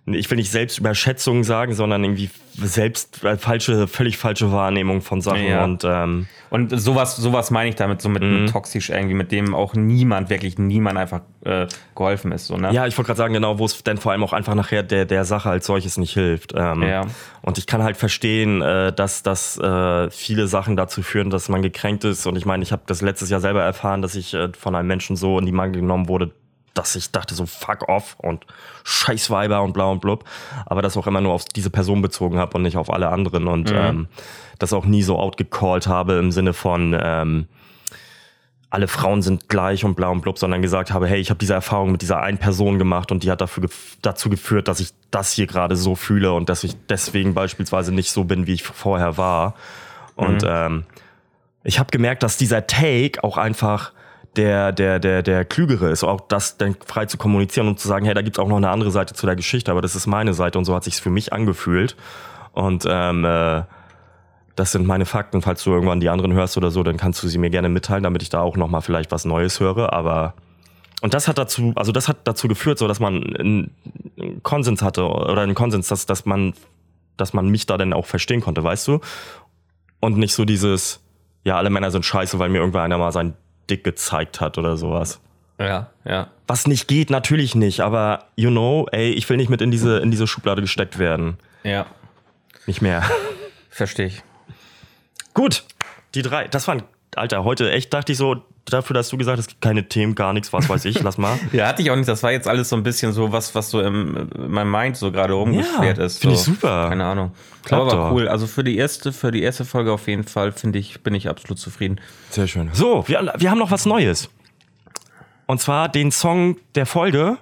Ich will nicht Selbstüberschätzung sagen, sondern irgendwie selbst äh, falsche, völlig falsche Wahrnehmung von Sachen. Ja. Und ähm, Und sowas, sowas meine ich damit, so mit Mhm. einem toxisch irgendwie, mit dem auch niemand, wirklich niemand einfach äh, geholfen ist. So, ne? ja, ich wollte gerade sagen, genau, wo es dann vor allem auch einfach nachher der, der Sache als solches nicht hilft. Ähm, Ja. Und ich kann halt verstehen, äh, dass, dass äh, viele Sachen dazu führen, dass man gekränkt ist. Und ich meine, ich habe das letztes Jahr selber erfahren, dass ich äh, von einem Menschen so in die Mangel genommen wurde, dass ich dachte so fuck off und Scheißweiber und bla und blub. Aber das auch immer nur auf diese Person bezogen habe und nicht auf alle anderen. Und ähm, das auch nie so outgecallt habe im Sinne von ähm, alle Frauen sind gleich und bla und blub, sondern gesagt habe, hey, ich habe diese Erfahrung mit dieser einen Person gemacht und die hat dafür gef dazu geführt, dass ich das hier gerade so fühle und dass ich deswegen beispielsweise nicht so bin, wie ich vorher war. Und ähm, ich habe gemerkt, dass dieser Take auch einfach der, der, der, der Klügere ist, auch das dann frei zu kommunizieren und zu sagen, hey, da gibt's auch noch eine andere Seite zu der Geschichte, aber das ist meine Seite und so hat sich's für mich angefühlt. Und ähm, äh, das sind meine Fakten. Falls du irgendwann die anderen hörst oder so, dann kannst du sie mir gerne mitteilen, damit ich da auch nochmal vielleicht was Neues höre. Aber und das hat dazu, also das hat dazu geführt, so dass man einen Konsens hatte oder einen Konsens, dass, dass man, dass man mich da dann auch verstehen konnte, weißt du? Und nicht so dieses, ja, alle Männer sind scheiße, weil mir irgendwer einer mal sein Dick gezeigt hat oder sowas. ja, ja. Was nicht geht, natürlich nicht, aber you know, ey, ich will nicht mit in diese, in diese Schublade gesteckt werden. Ja, Nicht mehr. verstehe ich. Gut, die drei. Das waren, Alter, heute echt dachte ich so, dafür, dass du gesagt hast, keine Themen, gar nichts, was weiß ich, lass mal. *laughs* ja, hatte ich auch nicht. Das war jetzt alles so ein bisschen so was, was so im, in meinem Mind so gerade rumgeschwert ja, ist. Finde so. ich super. Keine Ahnung. Klappt Aber cool. Also für die erste, für die erste Folge auf jeden Fall finde ich, bin ich absolut zufrieden. Sehr schön. So, wir, wir haben noch was Neues. Und zwar den Song der Folge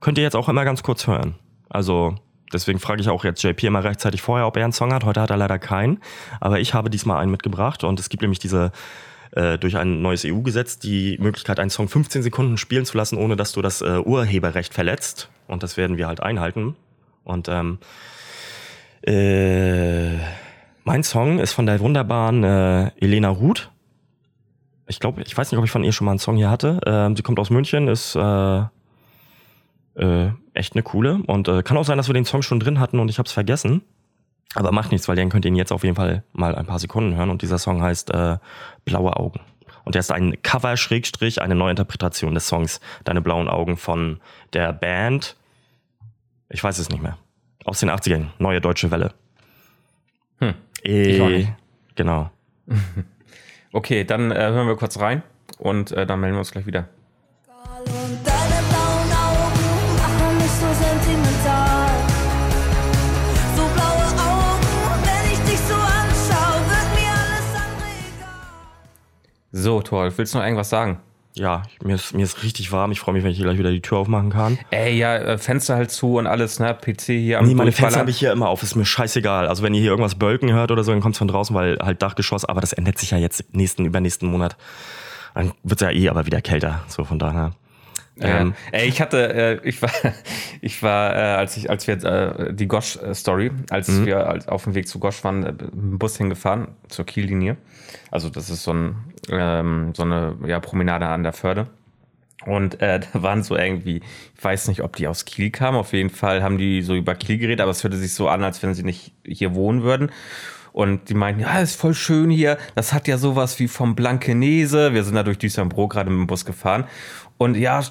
könnt ihr jetzt auch immer ganz kurz hören. Also deswegen frage ich auch jetzt JP immer rechtzeitig vorher, ob er einen Song hat. Heute hat er leider keinen. Aber ich habe diesmal einen mitgebracht und es gibt nämlich diese äh, durch ein neues EU-Gesetz die Möglichkeit, einen Song 15 Sekunden spielen zu lassen, ohne dass du das äh, Urheberrecht verletzt. Und das werden wir halt einhalten. Und ähm, äh, mein Song ist von der wunderbaren äh, Elena Ruth. Ich glaube, ich weiß nicht, ob ich von ihr schon mal einen Song hier hatte. Ähm, sie kommt aus München, ist äh, äh, echt eine coole. Und äh, kann auch sein, dass wir den Song schon drin hatten und ich habe es vergessen. Aber macht nichts, weil den könnt ihr ihn jetzt auf jeden Fall mal ein paar Sekunden hören. Und dieser Song heißt äh, Blaue Augen. Und der ist ein Cover, Schrägstrich, eine Neuinterpretation des Songs Deine blauen Augen von der Band. Ich weiß es nicht mehr. Aus den 80ern. Neue Deutsche Welle. Hm. Nicht. genau. *laughs* Okay, dann äh, hören wir kurz rein und äh, dann melden wir uns gleich wieder. So, Thor, willst du noch irgendwas sagen? Ja, mir ist, mir ist richtig warm. Ich freue mich, wenn ich hier gleich wieder die Tür aufmachen kann. Ey, ja, äh, Fenster halt zu und alles, ne? PC hier am Nee, meine Fenster habe ich hier immer auf, ist mir scheißegal. Also wenn ihr hier irgendwas bölken hört oder so, dann kommt's von draußen, weil halt Dachgeschoss, aber das ändert sich ja jetzt nächsten, übernächsten Monat. Dann wird's ja eh aber wieder kälter. So von daher. Ja. Ähm, Ey, ich hatte, äh, ich war, *laughs* ich war, äh, als ich, als wir äh, die Gosch-Story, als Mhm. wir als, auf dem Weg zu Gosch waren, äh, mit dem Bus hingefahren zur Kiellinie. Also das ist so ein, ähm, so eine ja, Promenade an der Förde. Und äh, *laughs* da waren so irgendwie, ich weiß nicht, ob die aus Kiel kamen. Auf jeden Fall haben die so über Kiel geredet, aber es hörte sich so an, als wenn sie nicht hier wohnen würden. Und die meinten, ja, ist voll schön hier. Das hat ja sowas wie vom Blankenese. Wir sind da durch Düsseldorf gerade mit dem Bus gefahren. Und ja,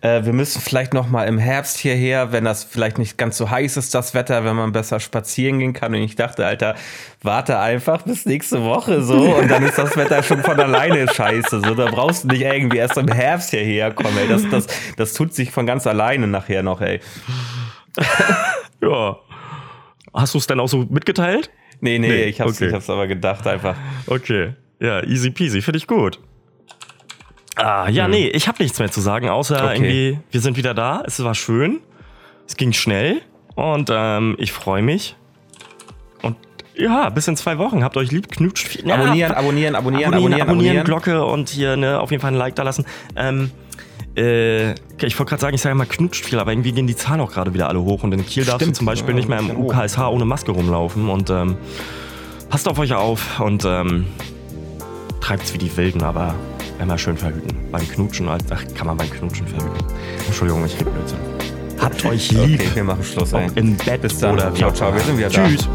äh, wir müssen vielleicht noch mal im Herbst hierher, wenn das vielleicht nicht ganz so heiß ist, das Wetter, wenn man besser spazieren gehen kann. Und ich dachte, Alter, warte einfach bis nächste Woche so und dann ist das Wetter schon von alleine scheiße. So, da brauchst du nicht irgendwie erst im Herbst hierher kommen. Ey. Das, das, das tut sich von ganz alleine nachher noch, ey. *laughs* ja. Hast du es denn auch so mitgeteilt? Nee, nee, Nee, ich, hab's, okay. ich hab's aber gedacht einfach. Okay. Ja, easy peasy, finde ich gut. Ah, ja, nee, ich habe nichts mehr zu sagen, außer Hm. Okay. irgendwie, wir sind wieder da. Es war schön. Es ging schnell. Und ähm, ich freue mich. Und ja, bis in zwei Wochen. Habt euch lieb, knutscht viel. Ja, Abonnieren, abonnieren, abonnieren, abonnieren, abonnieren, abonnieren, abonnieren. Glocke und hier ne, auf jeden Fall ein Like da lassen. Ähm, äh, ich wollte gerade sagen, ich sage mal knutscht viel, aber irgendwie gehen die Zahlen auch gerade wieder alle hoch und in Kiel darfst du zum Beispiel Ja, nicht mehr im. UKSH ohne Maske rumlaufen und ähm, passt auf euch auf und ähm, treibt's wie die Wilden, aber immer schön verhüten. Beim Knutschen, als- ach, kann man beim Knutschen verhüten. Entschuldigung, ich rede Blödsinn. Habt euch lieb. Okay, wir machen Schluss, ey. Im Bett Bis dann. oder Ciao, ciao, wir sind wieder da. Tschüss.